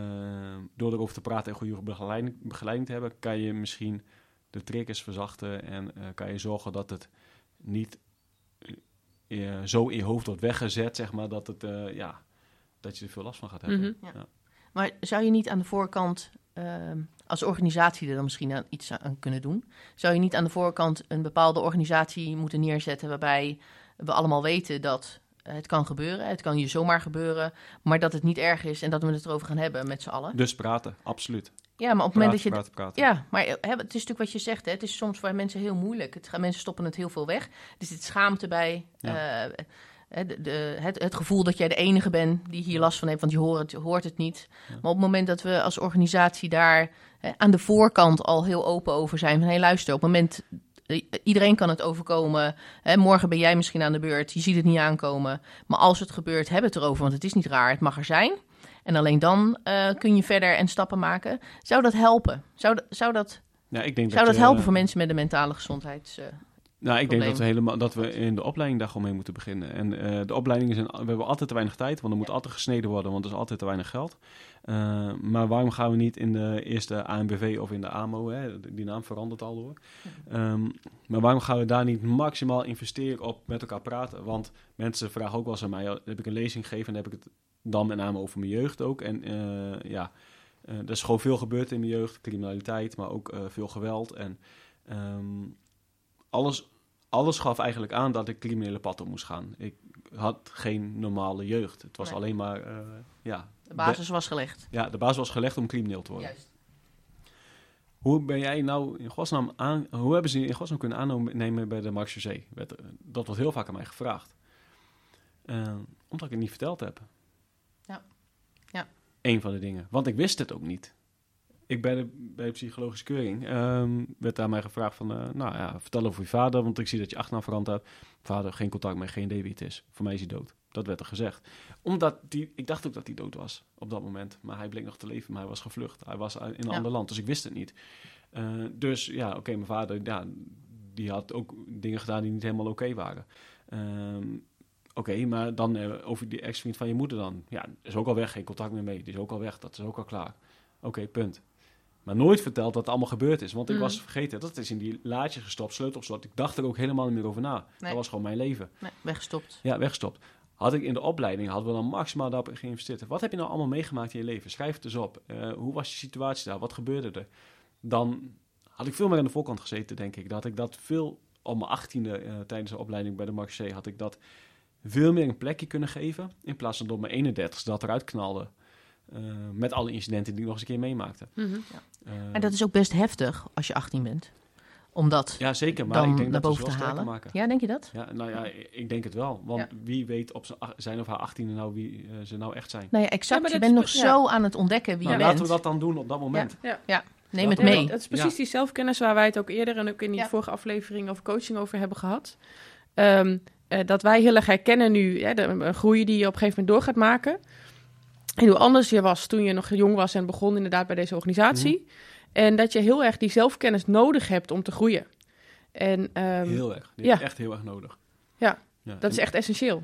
door erover te praten en goede begeleiding, begeleiding te hebben, kan je misschien de triggers verzachten en eh, kan je zorgen dat het niet eh, zo in je hoofd wordt weggezet, zeg maar, dat, het, eh, ja, dat je er veel last van gaat hebben. Mhm. Ja. Maar zou je niet aan de voorkant, ehm, als organisatie er dan misschien aan, iets aan kunnen doen? Zou je niet aan de voorkant een bepaalde organisatie moeten neerzetten waarbij we allemaal weten dat het kan gebeuren, het kan je zomaar gebeuren, maar dat het niet erg is en dat we het erover gaan hebben met z'n allen? Dus praten, absoluut. Ja, maar op het moment dat je praten, praten. Ja, maar hè, het is natuurlijk wat je zegt. Hè. Het is soms voor mensen heel moeilijk. Het, mensen stoppen het heel veel weg. Er zit schaamte bij. Ja. eh, de, de- het, het gevoel dat jij de enige bent die hier last van heeft, want je hoort het, je hoort het niet. Ja. Maar op het moment dat we als organisatie daar hè, aan de voorkant al heel open over zijn. Van hé, luister, op het moment. Eh, Iedereen kan het overkomen. Hè, morgen ben jij misschien aan de beurt. Je ziet het niet aankomen. Maar als het gebeurt, hebben we het erover. Want het is niet raar. Het mag er zijn. En alleen dan eh, kun je verder en stappen maken. Zou dat helpen? Zou, dat- zou dat Ja, ik denk zou dat helpen voor mensen met een mentale gezondheids... Nou, ik denk dat we, helemaal, dat we in de opleiding daar gewoon mee moeten beginnen. En eh, de opleiding is een, we hebben altijd te weinig tijd, want er moet altijd gesneden worden, want er is altijd te weinig geld. Eh, maar waarom gaan we niet in de eerste ANBV of in de AMO, hè, die naam verandert al hoor. Ehm, maar waarom gaan we daar niet maximaal investeren op met elkaar praten? Want mensen vragen ook wel eens aan mij, oh, heb ik een lezing gegeven en heb ik het dan met name over mijn jeugd ook. En eh, ja, er is gewoon veel gebeurd in mijn jeugd, criminaliteit, maar ook veel geweld. En ehm, alles, alles gaf eigenlijk aan dat ik criminele pad op moest gaan. Ik had geen normale jeugd. Het was Nee. alleen maar, eh, ja, de basis was gelegd. ja, de basis was gelegd om crimineel te worden. Juist. Hoe ben jij nou in godsnaam aan, hoe hebben ze je in godsnaam kunnen aannemen bij de? Werd, eh, Dat wordt heel vaak aan mij gevraagd. Eh, omdat ik het niet verteld heb. Ja. Ja. Eén van de dingen. Want ik wist het ook niet. Ik bij de, bij de psychologische keuring ehm, werd aan mij gevraagd van, eh, nou ja, vertel over je vader, want ik zie dat je achternaam veranderd hebt. Vader, geen contact meer, geen idee wie het is. Voor mij is hij dood. Dat werd er gezegd. Omdat die, ik dacht ook dat hij dood was op dat moment. Maar hij bleek nog te leven, maar hij was gevlucht. Hij was in een Ja. ander land, dus ik wist het niet. Eh, dus ja, oké, mijn vader, ja, die had ook dingen gedaan die niet helemaal oké waren. Ehm, oké, maar dan eh, over die ex-vriend van je moeder dan. Ja, is ook al weg, geen contact meer mee. Die is ook al weg, dat is ook al klaar. Oké, punt. Maar nooit verteld dat het allemaal gebeurd is. Want ik was vergeten, dat is in die laadje gestopt, sleutelslot. Ik dacht er ook helemaal niet meer over na. Nee. Dat was gewoon mijn leven. Nee, weggestopt. Ja, weggestopt. had ik in de opleiding, hadden we dan maximaal daarop geïnvesteerd. Wat heb je nou allemaal meegemaakt in je leven? Schrijf het eens op. Eh, hoe was je situatie daar? Wat gebeurde er? Dan had ik veel meer aan de voorkant gezeten, denk ik. Dat ik dat veel, op mijn achttiende eh tijdens de opleiding bij de Marché, had ik dat veel meer een plekje kunnen geven. In plaats van door mijn 31 dat eruit knalde. Eh, met alle incidenten die ik nog eens een keer meemaakte. Mhm. Eh, En dat is ook best heftig als je 18 bent. Om dat ja, zeker. Maar dan ik denk naar dat we boven te halen. maken. Ja, denk je dat? Ja, nou ja, ik denk het wel. Want Ja. wie weet op zijn of haar 18e nou wie eh, ze nou echt zijn. Nou ja, exact. Ja, je bent nog ja. zo aan het ontdekken wie Nou, je laten bent. we dat dan doen op dat moment. Ja. Neem het mee. Dat is precies Ja. die zelfkennis waar wij het ook eerder en ook in die Ja. vorige aflevering over coaching over hebben gehad. Ehm, eh, dat wij heel erg herkennen nu hè, de een groei die je op een gegeven moment door gaat maken. En hoe anders je was toen je nog jong was en begon inderdaad bij deze organisatie. Mhm. En dat je heel erg die zelfkennis nodig hebt om te groeien. En ehm, Heel erg. Die ja. echt heel erg nodig. Ja, ja. dat is echt essentieel.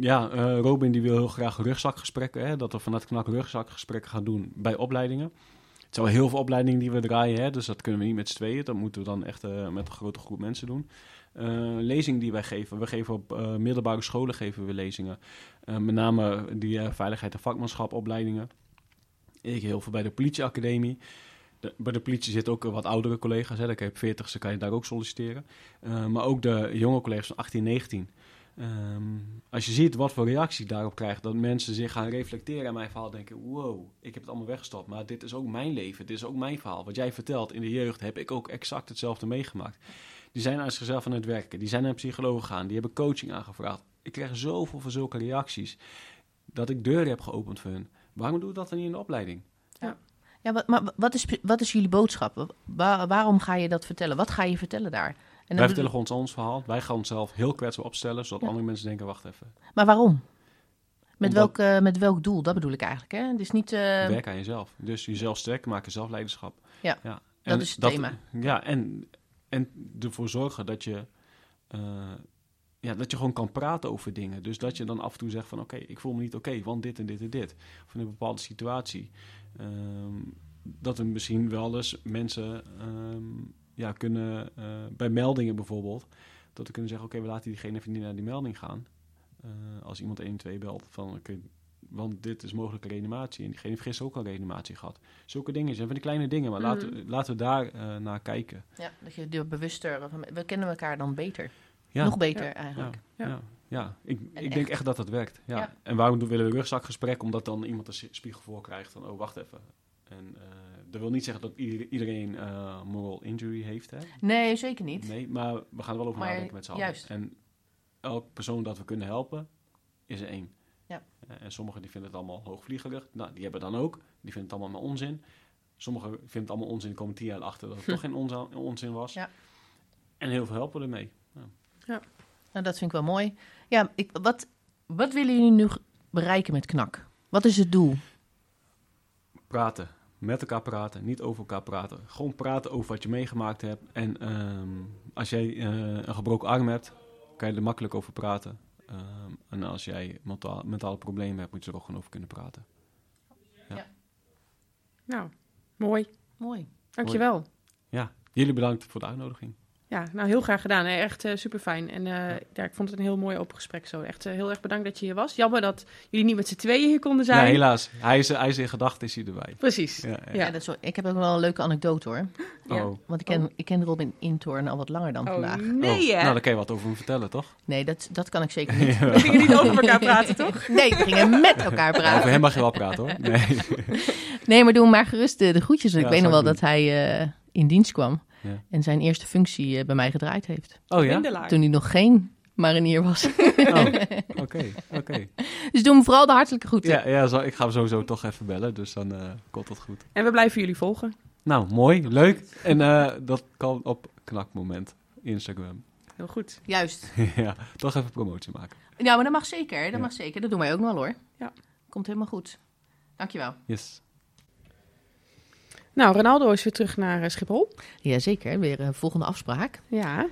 Ja, eh, Robin die wil heel graag rugzakgesprekken. Hè, dat we vanuit Knak rugzakgesprekken gaan doen bij opleidingen. Het zijn wel heel veel opleidingen die we draaien. Hè, dus dat kunnen we niet met z'n tweeën. Dat moeten we dan echt eh, met een grote groep mensen doen. Eh lezingen die wij geven. We geven op eh, middelbare scholen geven we lezingen. Eh, met name die veiligheid en vakmanschap opleidingen. Ik heel veel bij de politieacademie. De, bij de politie zitten ook wat oudere collega's. Hè. Je op 40 ze kan je daar ook solliciteren. Maar ook de jonge collega's van 18, 19. Ehm, als je ziet wat voor reactie ik daarop krijg, dat mensen zich gaan reflecteren aan mijn verhaal, denken: wow, ik heb het allemaal weggestopt, maar dit is ook mijn leven, dit is ook mijn verhaal. Wat jij vertelt in de jeugd, heb ik ook exact hetzelfde meegemaakt. Die zijn aan zichzelf aan het werken, die zijn naar een psycholoog gegaan, die hebben coaching aangevraagd. Ik krijg zoveel van zulke reacties dat ik deuren heb geopend voor hun. Waarom doe ik dat dan niet in de opleiding? Ja, wat, maar wat is, wat is jullie boodschap? Wa- waarom ga je dat vertellen? Wat ga je vertellen daar? En wij vertellen ons ons verhaal, wij gaan onszelf heel kwetsbaar opstellen, zodat Ja. andere mensen denken: wacht even, Maar waarom? Met, Omdat- welk, eh, met welk doel? Dat bedoel ik eigenlijk. Hè? Het is niet. eh, Werk aan jezelf. Dus jezelf sterker maken, zelfleiderschap. Ja, ja. dat is het thema. Ja, en, en ervoor zorgen dat je, eh, ja, dat je gewoon kan praten over dingen. Dus dat je dan af en toe zegt van oké, ik voel me niet oké, want dit en dit en dit. Of een bepaalde situatie. Ehm, dat er misschien wel eens mensen ehm, ja, kunnen, eh, bij meldingen bijvoorbeeld, dat we kunnen zeggen oké, we laten diegene even niet naar die melding gaan. Eh, als iemand 112 belt van oké, want dit is mogelijke reanimatie. En diegene heeft gisteren ook al reanimatie gehad. Zulke dingen zijn van die kleine dingen, maar laten, Mhm. laten we daar eh, naar kijken. ja, dat je er bewuster. We kennen elkaar dan beter. Ja, Nog beter Ja. eigenlijk. ja, Ja. Ik, ik denk echt. dat dat werkt. Ja. En waarom doen- willen we een rugzakgesprek? Omdat dan iemand een spiegel voor krijgt van, oh, wacht even. En eh, dat wil niet zeggen dat ieder- iedereen eh, moral injury heeft, hè? Nee, zeker niet. Nee, maar we gaan er wel over Maar nadenken met z'n allen. juist. En elk persoon dat we kunnen helpen, is er één. Ja. Eh, en sommigen die vinden het allemaal hoogvliegerig. Nou, die hebben dan ook. Die vinden het allemaal maar onzin. Sommigen vinden het allemaal onzin. komen tien jaar achter dat het toch geen onzin was. Ja. En heel veel helpen ermee. Nou, dat vind ik wel mooi. Ja, ik, wat, wat willen jullie nu bereiken met KNAK? Wat is het doel? Praten. Met elkaar praten. Niet over elkaar praten. Gewoon praten over wat je meegemaakt hebt. En ehm, als jij eh, een gebroken arm hebt, kan je er makkelijk over praten. Ehm, en als jij mentaal, mentale problemen hebt, moet je er ook gewoon over kunnen praten. Nou, mooi. Mooi. Dankjewel. Ja, jullie bedankt voor de uitnodiging. Ja, nou heel graag gedaan. hè. Echt super fijn. En eh, ja, ik vond het een heel mooi open gesprek zo. Echt eh, heel erg bedankt dat je hier was. Jammer dat jullie niet met z'n tweeën hier konden zijn. Ja, helaas. Hij is, hij is in gedachten is hij erbij. Precies. Ja, ja. Ja. dat is wel- ik heb ook wel een leuke anekdote hoor. Ja. Oh. Want ik ken, ik ken Robin Intorn al wat langer dan Oh, vandaag. nee Oh, hè? Nou, daar kan je wat over hem vertellen, toch? Nee, dat, dat kan ik zeker niet. We gingen niet over elkaar praten, toch? Nee, we gingen met elkaar Ja, over praten. hem mag je wel praten, hoor. Nee. Nee, maar doe hem maar gerust de, de groetjes. ik weet nog wel dat hij eh, in dienst kwam. Ja. En zijn eerste functie eh, bij mij gedraaid heeft. Oh ja? Windelaar. Toen hij nog geen marinier was. Oh, oké, oké. Dus doe hem vooral de hartelijke groeten. Ja, ja zo, ik ga hem sowieso toch even bellen, dus dan eh, komt dat goed. En we blijven jullie volgen. Nou, mooi, leuk. En eh, dat kan op knakmoment, Instagram. Heel goed. Juist. ja, toch even promotie maken. Ja, maar dat mag zeker. Dat Ja. mag zeker. Dat doen wij ook nog wel hoor. Ja. Komt helemaal goed. Dankjewel. Yes. Nou, Ronaldo is weer terug naar eh, Schiphol. Jazeker. Weer een volgende afspraak. Ja.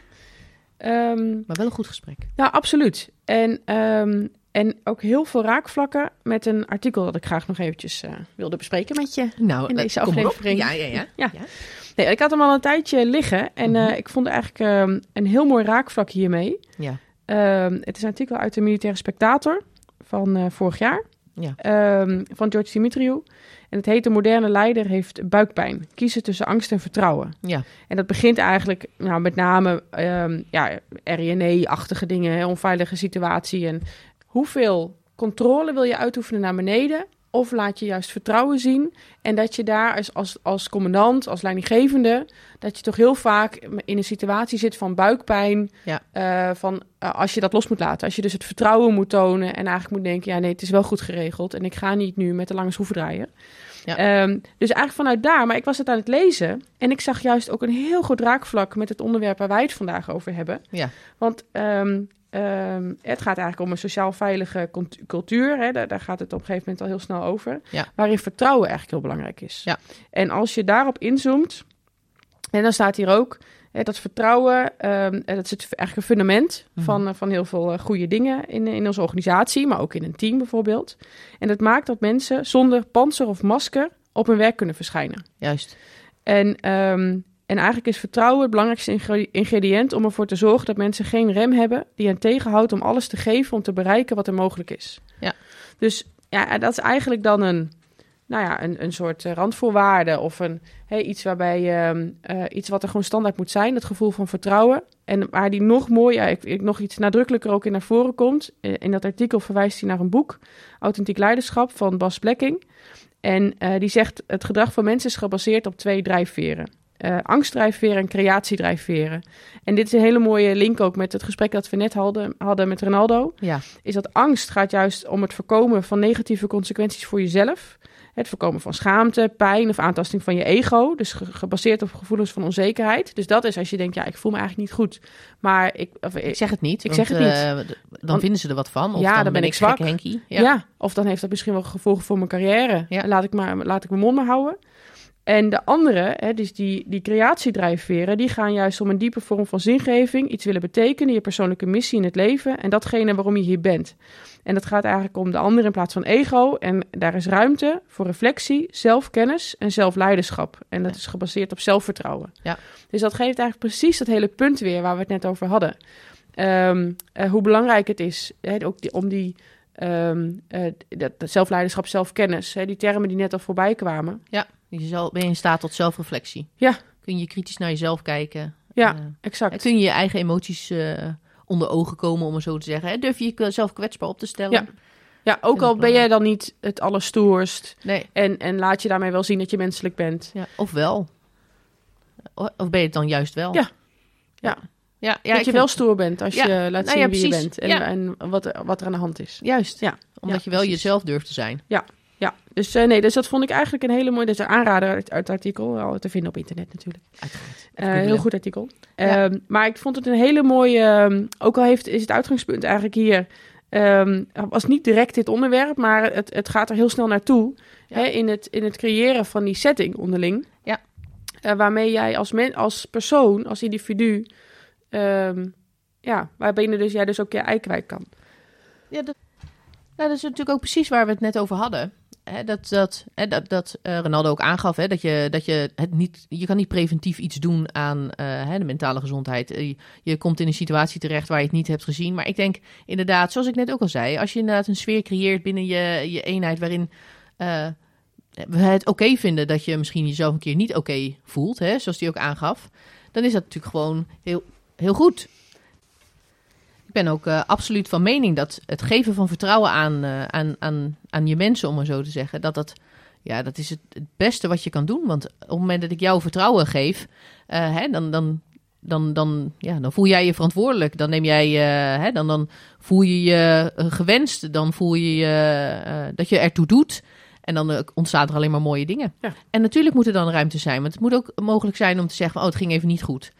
Ehm, Maar wel een goed gesprek. nou, absoluut. En, ehm, en ook heel veel raakvlakken met een artikel dat ik graag nog eventjes eh, wilde bespreken met je. Nou, In eh, deze aflevering. Ja, ja, ja. Ja. Nee, ik had hem al een tijdje liggen en eh, Mhm. ik vond eigenlijk ehm, een heel mooi raakvlak hiermee. Ja. Het is een artikel uit de Militaire Spectator. van eh, vorig jaar. Ja. Van George Dimitriou. En het heet De moderne leider heeft buikpijn. Kiezen tussen angst en vertrouwen. Ja. En dat begint eigenlijk nou, met name ehm ja, RNA-achtige dingen, hè, onveilige situatie. En hoeveel controle wil je uitoefenen naar beneden? Of laat je juist vertrouwen zien en dat je daar als, als, als commandant, als leidinggevende, dat je toch heel vaak in een situatie zit van buikpijn. Ja. eh, van eh, als je dat los moet laten. Als je dus het vertrouwen moet tonen en eigenlijk moet denken: ja, nee, het is wel goed geregeld. En ik ga niet nu met de lange schroevendraaier. Ja. Ehm, dus eigenlijk vanuit daar, maar ik was het aan het lezen en ik zag juist ook een heel goed raakvlak met het onderwerp waar wij het vandaag over hebben. Ja. Want ehm, ehm, het gaat eigenlijk om een sociaal veilige cult- cultuur. Hè? Daar, daar gaat het op een gegeven moment al heel snel over. Ja. Waarin vertrouwen eigenlijk heel belangrijk is. Ja. En als je daarop inzoomt, en dan staat hier ook hè, dat vertrouwen, ehm, dat is het eigenlijk een fundament Mhm. van, eh, van heel veel eh, goede dingen in, in onze organisatie, maar ook in een team bijvoorbeeld. En dat maakt dat mensen zonder panzer of masker op hun werk kunnen verschijnen. Juist. En, ehm, en eigenlijk is vertrouwen het belangrijkste ingre- ingrediënt om ervoor te zorgen dat mensen geen rem hebben die hen tegenhoudt om alles te geven om te bereiken wat er mogelijk is. Ja. Dus ja, dat is eigenlijk dan een, nou ja, een, een soort eh, randvoorwaarde of een, hey, iets waarbij ehm, eh, iets wat er gewoon standaard moet zijn, het gevoel van vertrouwen. En waar die nog mooi, ja, ik, ik, nog iets nadrukkelijker ook in naar voren komt. Eh, In dat artikel verwijst hij naar een boek, Authentiek Leiderschap van Bas Blekking. En die zegt, het gedrag van mensen is gebaseerd op twee drijfveren. Eh, angstdrijfveren en creatiedrijfveren. En dit is een hele mooie link ook met het gesprek dat we net hadden, hadden met Ronaldo. Ja. Is dat angst gaat juist om het voorkomen van negatieve consequenties voor jezelf. Het voorkomen van schaamte, pijn of aantasting van je ego. Dus ge- gebaseerd op gevoelens van onzekerheid. Dus dat is als je denkt, ja, ik voel me eigenlijk niet goed. Maar ik... Of, Ik zeg het niet. Ik want, zeg het niet. eh, dan vinden ze er wat van. Of Ja, dan, dan ben ik zwak. Ja. Ja. of dan heeft dat misschien wel gevolgen voor mijn carrière. Ja. Laat, ik maar, laat ik mijn mond maar houden. En de andere, hè, dus die, die creatiedrijfveren, die gaan juist om een diepe vorm van zingeving, iets willen betekenen, je persoonlijke missie in het leven en datgene waarom je hier bent. En dat gaat eigenlijk om de ander in plaats van ego. En daar is ruimte voor reflectie, zelfkennis en zelfleiderschap. En dat is gebaseerd op zelfvertrouwen. Ja. Dus dat geeft eigenlijk precies dat hele punt weer waar we het net over hadden. Ehm, eh, hoe belangrijk het is hè, ook die, om die ehm, eh, dat, dat zelfleiderschap, zelfkennis, hè, die termen die net al voorbij kwamen. Jezelf, ben je in staat tot zelfreflectie? Ja. Kun je kritisch naar jezelf kijken? Ja, Eh, exact. kun je je eigen emoties eh, onder ogen komen, om het zo te zeggen? Hè? Durf je jezelf kwetsbaar op te stellen? Ja. Ja, ook al ben jij dan niet het allerstoerst Nee. en, en laat je daarmee wel zien dat je menselijk bent. Ja. Of wel? Of ben je het dan juist wel? Ja. Ja. Ja, ja dat je wel stoer bent als Ja. je laat Nou zien ja, wie je bent en, en wat, er- wat er aan de hand is. Juist. Ja. Omdat je wel precies. jezelf durft te zijn. Ja, dus eh, nee, dus dat vond ik eigenlijk een hele mooie, dat is een aanrader uit, uit het artikel, al te vinden op internet natuurlijk. Even heel goed artikel. Ja. Ehm, maar ik vond het een hele mooie, ehm, ook al heeft, is het uitgangspunt eigenlijk hier, ehm, was niet direct dit onderwerp, maar het, het gaat er heel snel naartoe Ja. hè, in, het, in het creëren van die setting onderling. Ja. Eh, waarmee jij als, men, als persoon, als individu, ja, waarbinnen dus jij dus ook je ei kwijt kan. Ja, dat, nou, dat is natuurlijk ook precies waar we het net over hadden. Hè, dat dat, hè, dat, dat eh, Ronaldo ook aangaf, hè, dat, je, dat je het niet, je kan niet preventief iets doen aan eh, hè, de mentale gezondheid. Eh, Je, komt in een situatie terecht waar je het niet hebt gezien. Maar ik denk inderdaad, zoals ik net ook al zei, als je inderdaad een sfeer creëert binnen je, je eenheid waarin we het oké vinden dat je misschien jezelf een keer niet oké voelt, hè, zoals die ook aangaf, dan is dat natuurlijk gewoon heel, heel goed. Ik ben ook eh, absoluut van mening dat het geven van vertrouwen aan, eh, aan, aan, aan je mensen, om maar zo te zeggen, dat dat, ja, dat is het, het beste wat je kan doen. Want op het moment dat ik jou vertrouwen geef, eh, hè, dan, dan, dan, dan, ja, dan voel jij je verantwoordelijk. Dan, neem jij, hè, dan, dan voel je je gewenst. Dan voel je je, dat je ertoe doet. En dan ontstaan er alleen maar mooie dingen. Ja. En natuurlijk moet er dan ruimte zijn. Want het moet ook mogelijk zijn om te zeggen: Oh, het ging even niet goed.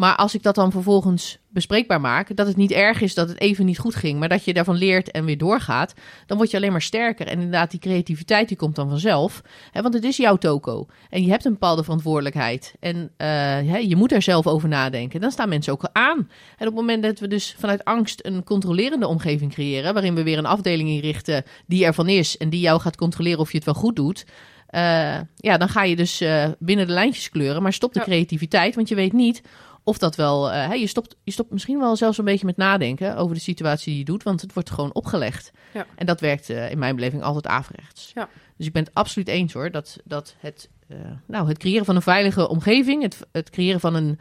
Maar als ik dat dan vervolgens bespreekbaar maak, dat het niet erg is dat het even niet goed ging, maar dat je daarvan leert en weer doorgaat, dan word je alleen maar sterker. En inderdaad, die creativiteit die komt dan vanzelf. Hè, want het is jouw toko. En je hebt een bepaalde verantwoordelijkheid. En eh, hè, je moet er zelf over nadenken. Dan staan mensen ook aan. En op het moment dat we dus vanuit angst een controlerende omgeving creëren, waarin we weer een afdeling inrichten die ervan is en die jou gaat controleren of je het wel goed doet. eh, ja, dan ga je dus eh, binnen de lijntjes kleuren, maar stop de creativiteit, want je weet niet of dat wel, hè, je, stopt, je stopt misschien wel zelfs een beetje met nadenken over de situatie die je doet, want het wordt gewoon opgelegd. Ja. En dat werkt eh, in mijn beleving altijd averechts. Ja. Dus ik ben het absoluut eens hoor, dat, dat het, eh, nou, het creëren van een veilige omgeving, het, het creëren van een,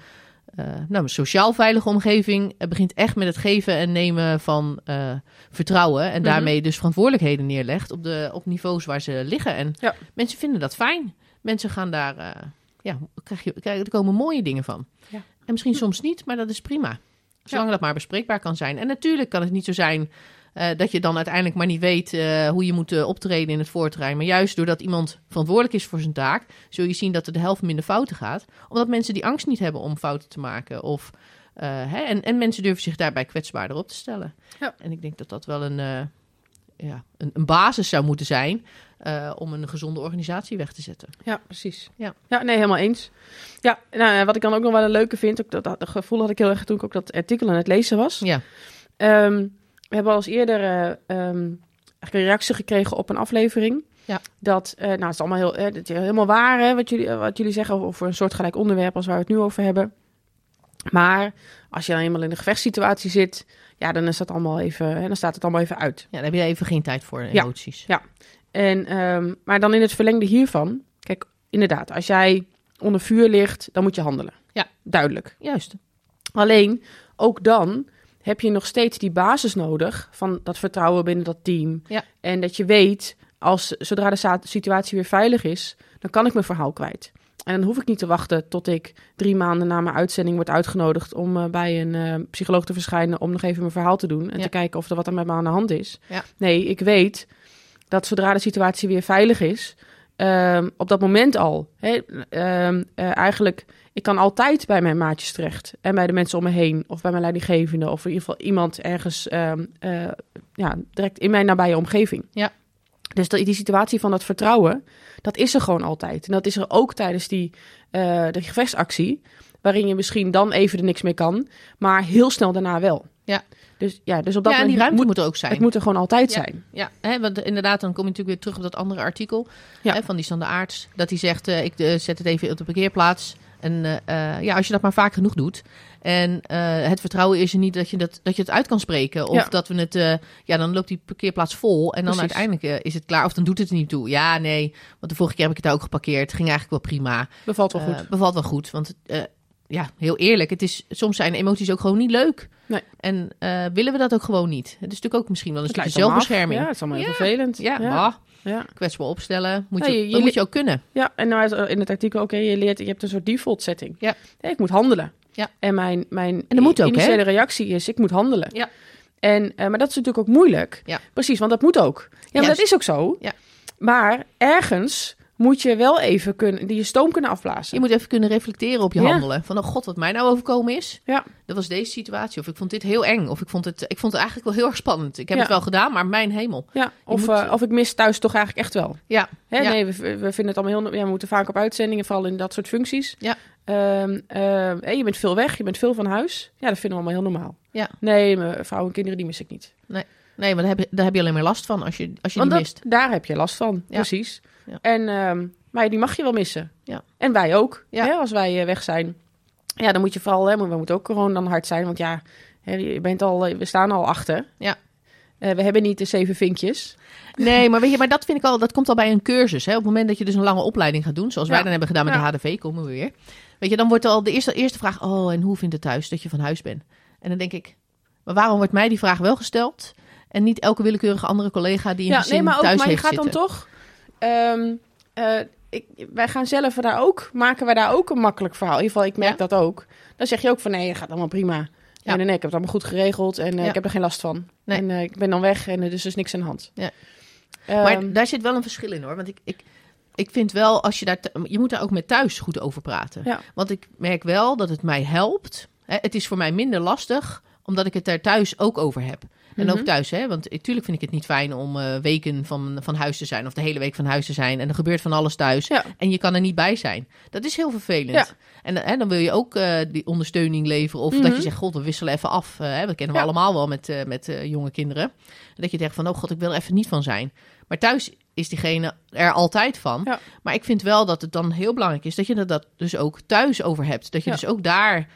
nou, een sociaal veilige omgeving, eh, begint echt met het geven en nemen van vertrouwen. En Mhm. daarmee dus verantwoordelijkheden neerlegt op, de, op niveaus waar ze liggen. En Ja. mensen vinden dat fijn. Mensen gaan daar, ja, krijg je, krijg, er komen mooie dingen van. Ja. En misschien soms niet, maar dat is prima. Zolang dat maar bespreekbaar kan zijn. En natuurlijk kan het niet zo zijn eh, dat je dan uiteindelijk maar niet weet eh, hoe je moet eh, optreden in het voorterrein. Maar juist doordat iemand verantwoordelijk is voor zijn taak, zul je zien dat er de helft minder fouten gaat. Omdat mensen die angst niet hebben om fouten te maken. Of, hè, en, en mensen durven zich daarbij kwetsbaarder op te stellen. Ja. En ik denk dat dat wel een, ja, een, een basis zou moeten zijn eh, om een gezonde organisatie weg te zetten. Ja, precies. Ja. ja, nee, helemaal eens. Ja, nou, ja, wat ik dan ook nog wel een leuke vind, ook dat, gevoel had ik heel erg toen ik ook dat artikel aan het lezen was. Ja, Ehm, we hebben al eens eerder eh, eigenlijk een reactie gekregen op een aflevering. Ja. Dat, eh, nou, het is allemaal heel, eh, dat is helemaal waar, hè, wat, jullie, eh, wat jullie zeggen over een soortgelijk onderwerp als waar we het nu over hebben. Maar als je dan eenmaal in een gevechtssituatie zit, ja, dan is dat allemaal even, hè, dan staat het allemaal even uit. ja daar heb je even geen tijd voor, Ja. emoties. En, ehm, maar dan in het verlengde hiervan, kijk, inderdaad, als jij onder vuur ligt, dan moet je handelen. Ja. Duidelijk. Juist. Alleen, ook dan heb je nog steeds die basis nodig van dat vertrouwen binnen dat team. Ja. En dat je weet, als, zodra de situatie weer veilig is, dan kan ik mijn verhaal kwijt. En dan hoef ik niet te wachten tot ik drie maanden na mijn uitzending word uitgenodigd om eh, bij een eh, psycholoog te verschijnen om nog even mijn verhaal te doen en Ja. te kijken of er wat er met me aan de hand is. Ja. Nee, ik weet dat zodra de situatie weer veilig is, ehm, op dat moment al, hè, ehm, eh, eigenlijk, ik kan altijd bij mijn maatjes terecht en bij de mensen om me heen of bij mijn leidinggevende of in ieder geval iemand ergens ehm, eh, ja, direct in mijn nabije omgeving. Ja. Dus dat, die situatie van dat vertrouwen, dat is er gewoon altijd. En dat is er ook tijdens die, eh de gevechtsactie, waarin je misschien dan even er niks mee kan, maar heel snel daarna wel. Ja. Dus ja, dus op dat ja, en die moment ruimte moet, moet er ook zijn. het moet er gewoon altijd Ja. zijn. Ja, hè, want inderdaad, dan kom je natuurlijk weer terug op dat andere artikel Ja. hè, van die standaards. Dat hij zegt, eh, ik eh, zet het even op de parkeerplaats. En eh, ja, als je dat maar vaak genoeg doet. En het vertrouwen is er niet dat je, dat, dat je het uit kan spreken. Of dat we het, ja, dan loopt die parkeerplaats vol. En dan Precies. uiteindelijk is het klaar. Of dan doet het er niet toe. Ja, nee, want de vorige keer heb ik het daar ook geparkeerd. Ging eigenlijk wel prima. Bevalt wel goed. bevalt wel goed. Want eh, ja, heel eerlijk, het is, soms zijn emoties ook gewoon niet leuk. Nee. En eh, willen we dat ook gewoon niet. Het is natuurlijk ook misschien wel een stukje af. zelfbescherming. Ja, het is allemaal heel Ja. vervelend. Ja, ja. bah, ja. kwetsbaar opstellen. Moet Ja, je, je- moet je ook kunnen. Ja, en nou is in het artikel ook, hè, je leert, je hebt een soort default setting. Ja. ik moet handelen. Ja. En mijn, mijn moet ook, hè? initiële reactie is, ik moet handelen. Ja. En, eh, maar dat is natuurlijk ook moeilijk. Ja. Precies, want dat moet ook. Ja, maar dat is ook zo. Ja. Maar ergens moet je wel even kunnen, die je stoom kunnen afblazen. Je moet even kunnen reflecteren op je Ja. handelen. Van, oh god, wat mij nou overkomen is. Ja. Dat was deze situatie. Of ik vond dit heel eng. Of ik vond het, ik vond het eigenlijk wel heel erg spannend. Ik heb Ja. het wel gedaan, maar mijn hemel. Ja, of, moet- eh, of ik mis thuis toch eigenlijk echt wel. Ja, Hè? Nee, we, we vinden het allemaal heel... Ja, we moeten vaak op uitzendingen, vooral in dat soort functies. Ja. Ehm, ehm, hé, je bent veel weg, je bent veel van huis. Ja, dat vinden we allemaal heel normaal. Ja. Nee, mijn vrouw en kinderen, die mis ik niet. nee, maar daar heb, je, daar heb je alleen maar last van als je, als je Want die dat, mist. daar heb je last van, Ja. precies. Ja. En, ehm, maar die mag je wel missen. Ja. En wij ook, Ja. hè, als wij eh, weg zijn. Ja, dan moet je vooral, hè, we moeten ook gewoon dan hard zijn. Want ja, hè, je bent al, eh, we staan al achter. Ja. Eh, we hebben niet de zeven vinkjes. Nee, maar weet je, maar dat vind ik al, dat komt al bij een cursus. Hè? Op het moment dat je dus een lange opleiding gaat doen, zoals wij dan hebben gedaan met Ja. de HDV, komen we weer. Weet je, dan wordt al de eerste, eerste vraag, oh, en hoe vindt het thuis dat je van huis bent? En dan denk ik, maar waarom wordt mij die vraag wel gesteld? En niet elke willekeurige andere collega die in Ja, nee, maar ook, maar je gaat zitten. dan toch. Ehm, eh, ik, wij gaan zelf daar ook, maken we daar ook een makkelijk verhaal. In ieder geval, ik merk Ja. dat ook. Dan zeg je ook van nee, het gaat allemaal prima. Ja. Nee, nee, ik heb het allemaal goed geregeld en eh, Ja. ik heb er geen last van. Nee. En eh, ik ben dan weg en er is dus niks aan de hand. Ja. Ehm, Maar daar zit wel een verschil in hoor. Want ik, ik, ik vind wel, als je daar. je moet daar ook met thuis goed over praten. Ja. Want ik merk wel dat het mij helpt. Hè, het is voor mij minder lastig, omdat ik het daar thuis ook over heb. En Mhm. ook thuis, hè? Want natuurlijk vind ik het niet fijn om eh, weken van, van huis te zijn. Of de hele week van huis te zijn. En er gebeurt van alles thuis. Ja. En je kan er niet bij zijn. Dat is heel vervelend. Ja. En hè, dan wil je ook eh, die ondersteuning leveren. Of Mhm. dat je zegt, god, we wisselen even af. Eh, hè, dat kennen we Ja. allemaal wel met, eh, met eh, jonge kinderen. En dat je denkt van, oh god, ik wil er even niet van zijn. Maar thuis is diegene er altijd van. Maar ik vind wel dat het dan heel belangrijk is dat je dat dus ook thuis over hebt. Dat je dus ook daar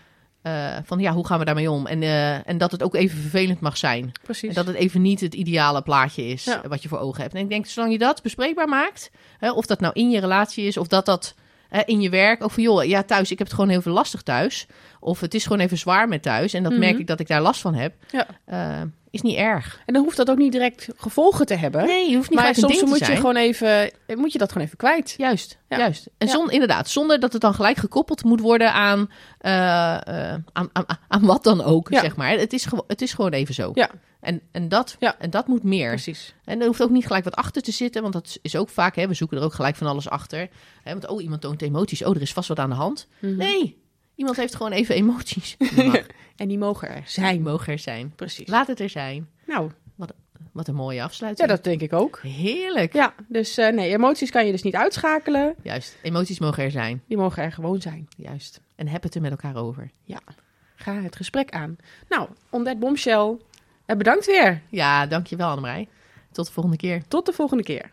eh, van ja, hoe gaan we daarmee om? En, eh, en dat het ook even vervelend mag zijn. Precies. En dat het even niet het ideale plaatje is Ja. wat je voor ogen hebt. En ik denk, zolang je dat bespreekbaar maakt, hè, of dat nou in je relatie is, of dat dat hè, in je werk, ook van joh, ja, thuis, ik heb het gewoon heel veel lastig thuis. Of het is gewoon even zwaar met thuis. En dat Mhm. merk ik dat ik daar last van heb. Ja. Eh, is niet erg. En dan hoeft dat ook niet direct gevolgen te hebben. Nee, je hoeft niet maar soms moet je, gewoon even, moet je dat gewoon even kwijt. Juist, Ja. juist. En Ja. zon, inderdaad, zonder dat het dan gelijk gekoppeld moet worden aan, eh, eh, aan, aan, aan wat dan ook, Ja. zeg maar. Het is, het is gewoon even zo. Ja. En, en, dat, Ja. en dat moet meer. Precies. En er hoeft ook niet gelijk wat achter te zitten, want dat is ook vaak, hè, we zoeken er ook gelijk van alles achter. Hè, want, oh, iemand toont emoties, oh, er is vast wat aan de hand. Mhm. Nee, iemand heeft gewoon even emoties. En die mogen er Die zijn. mogen er zijn. Precies. Laat het er zijn. Nou, Wat een mooie ja, afsluiting. dat denk ik ook. Heerlijk. Ja, dus eh, nee, emoties kan je dus niet uitschakelen. Juist, emoties mogen er zijn. Die mogen er gewoon zijn. Juist. En heb het er met elkaar over. Ga het gesprek aan. Nou, on that bombshell. eh, bedankt weer. Ja, dankjewel Annemarij. Tot de volgende keer. Tot de volgende keer.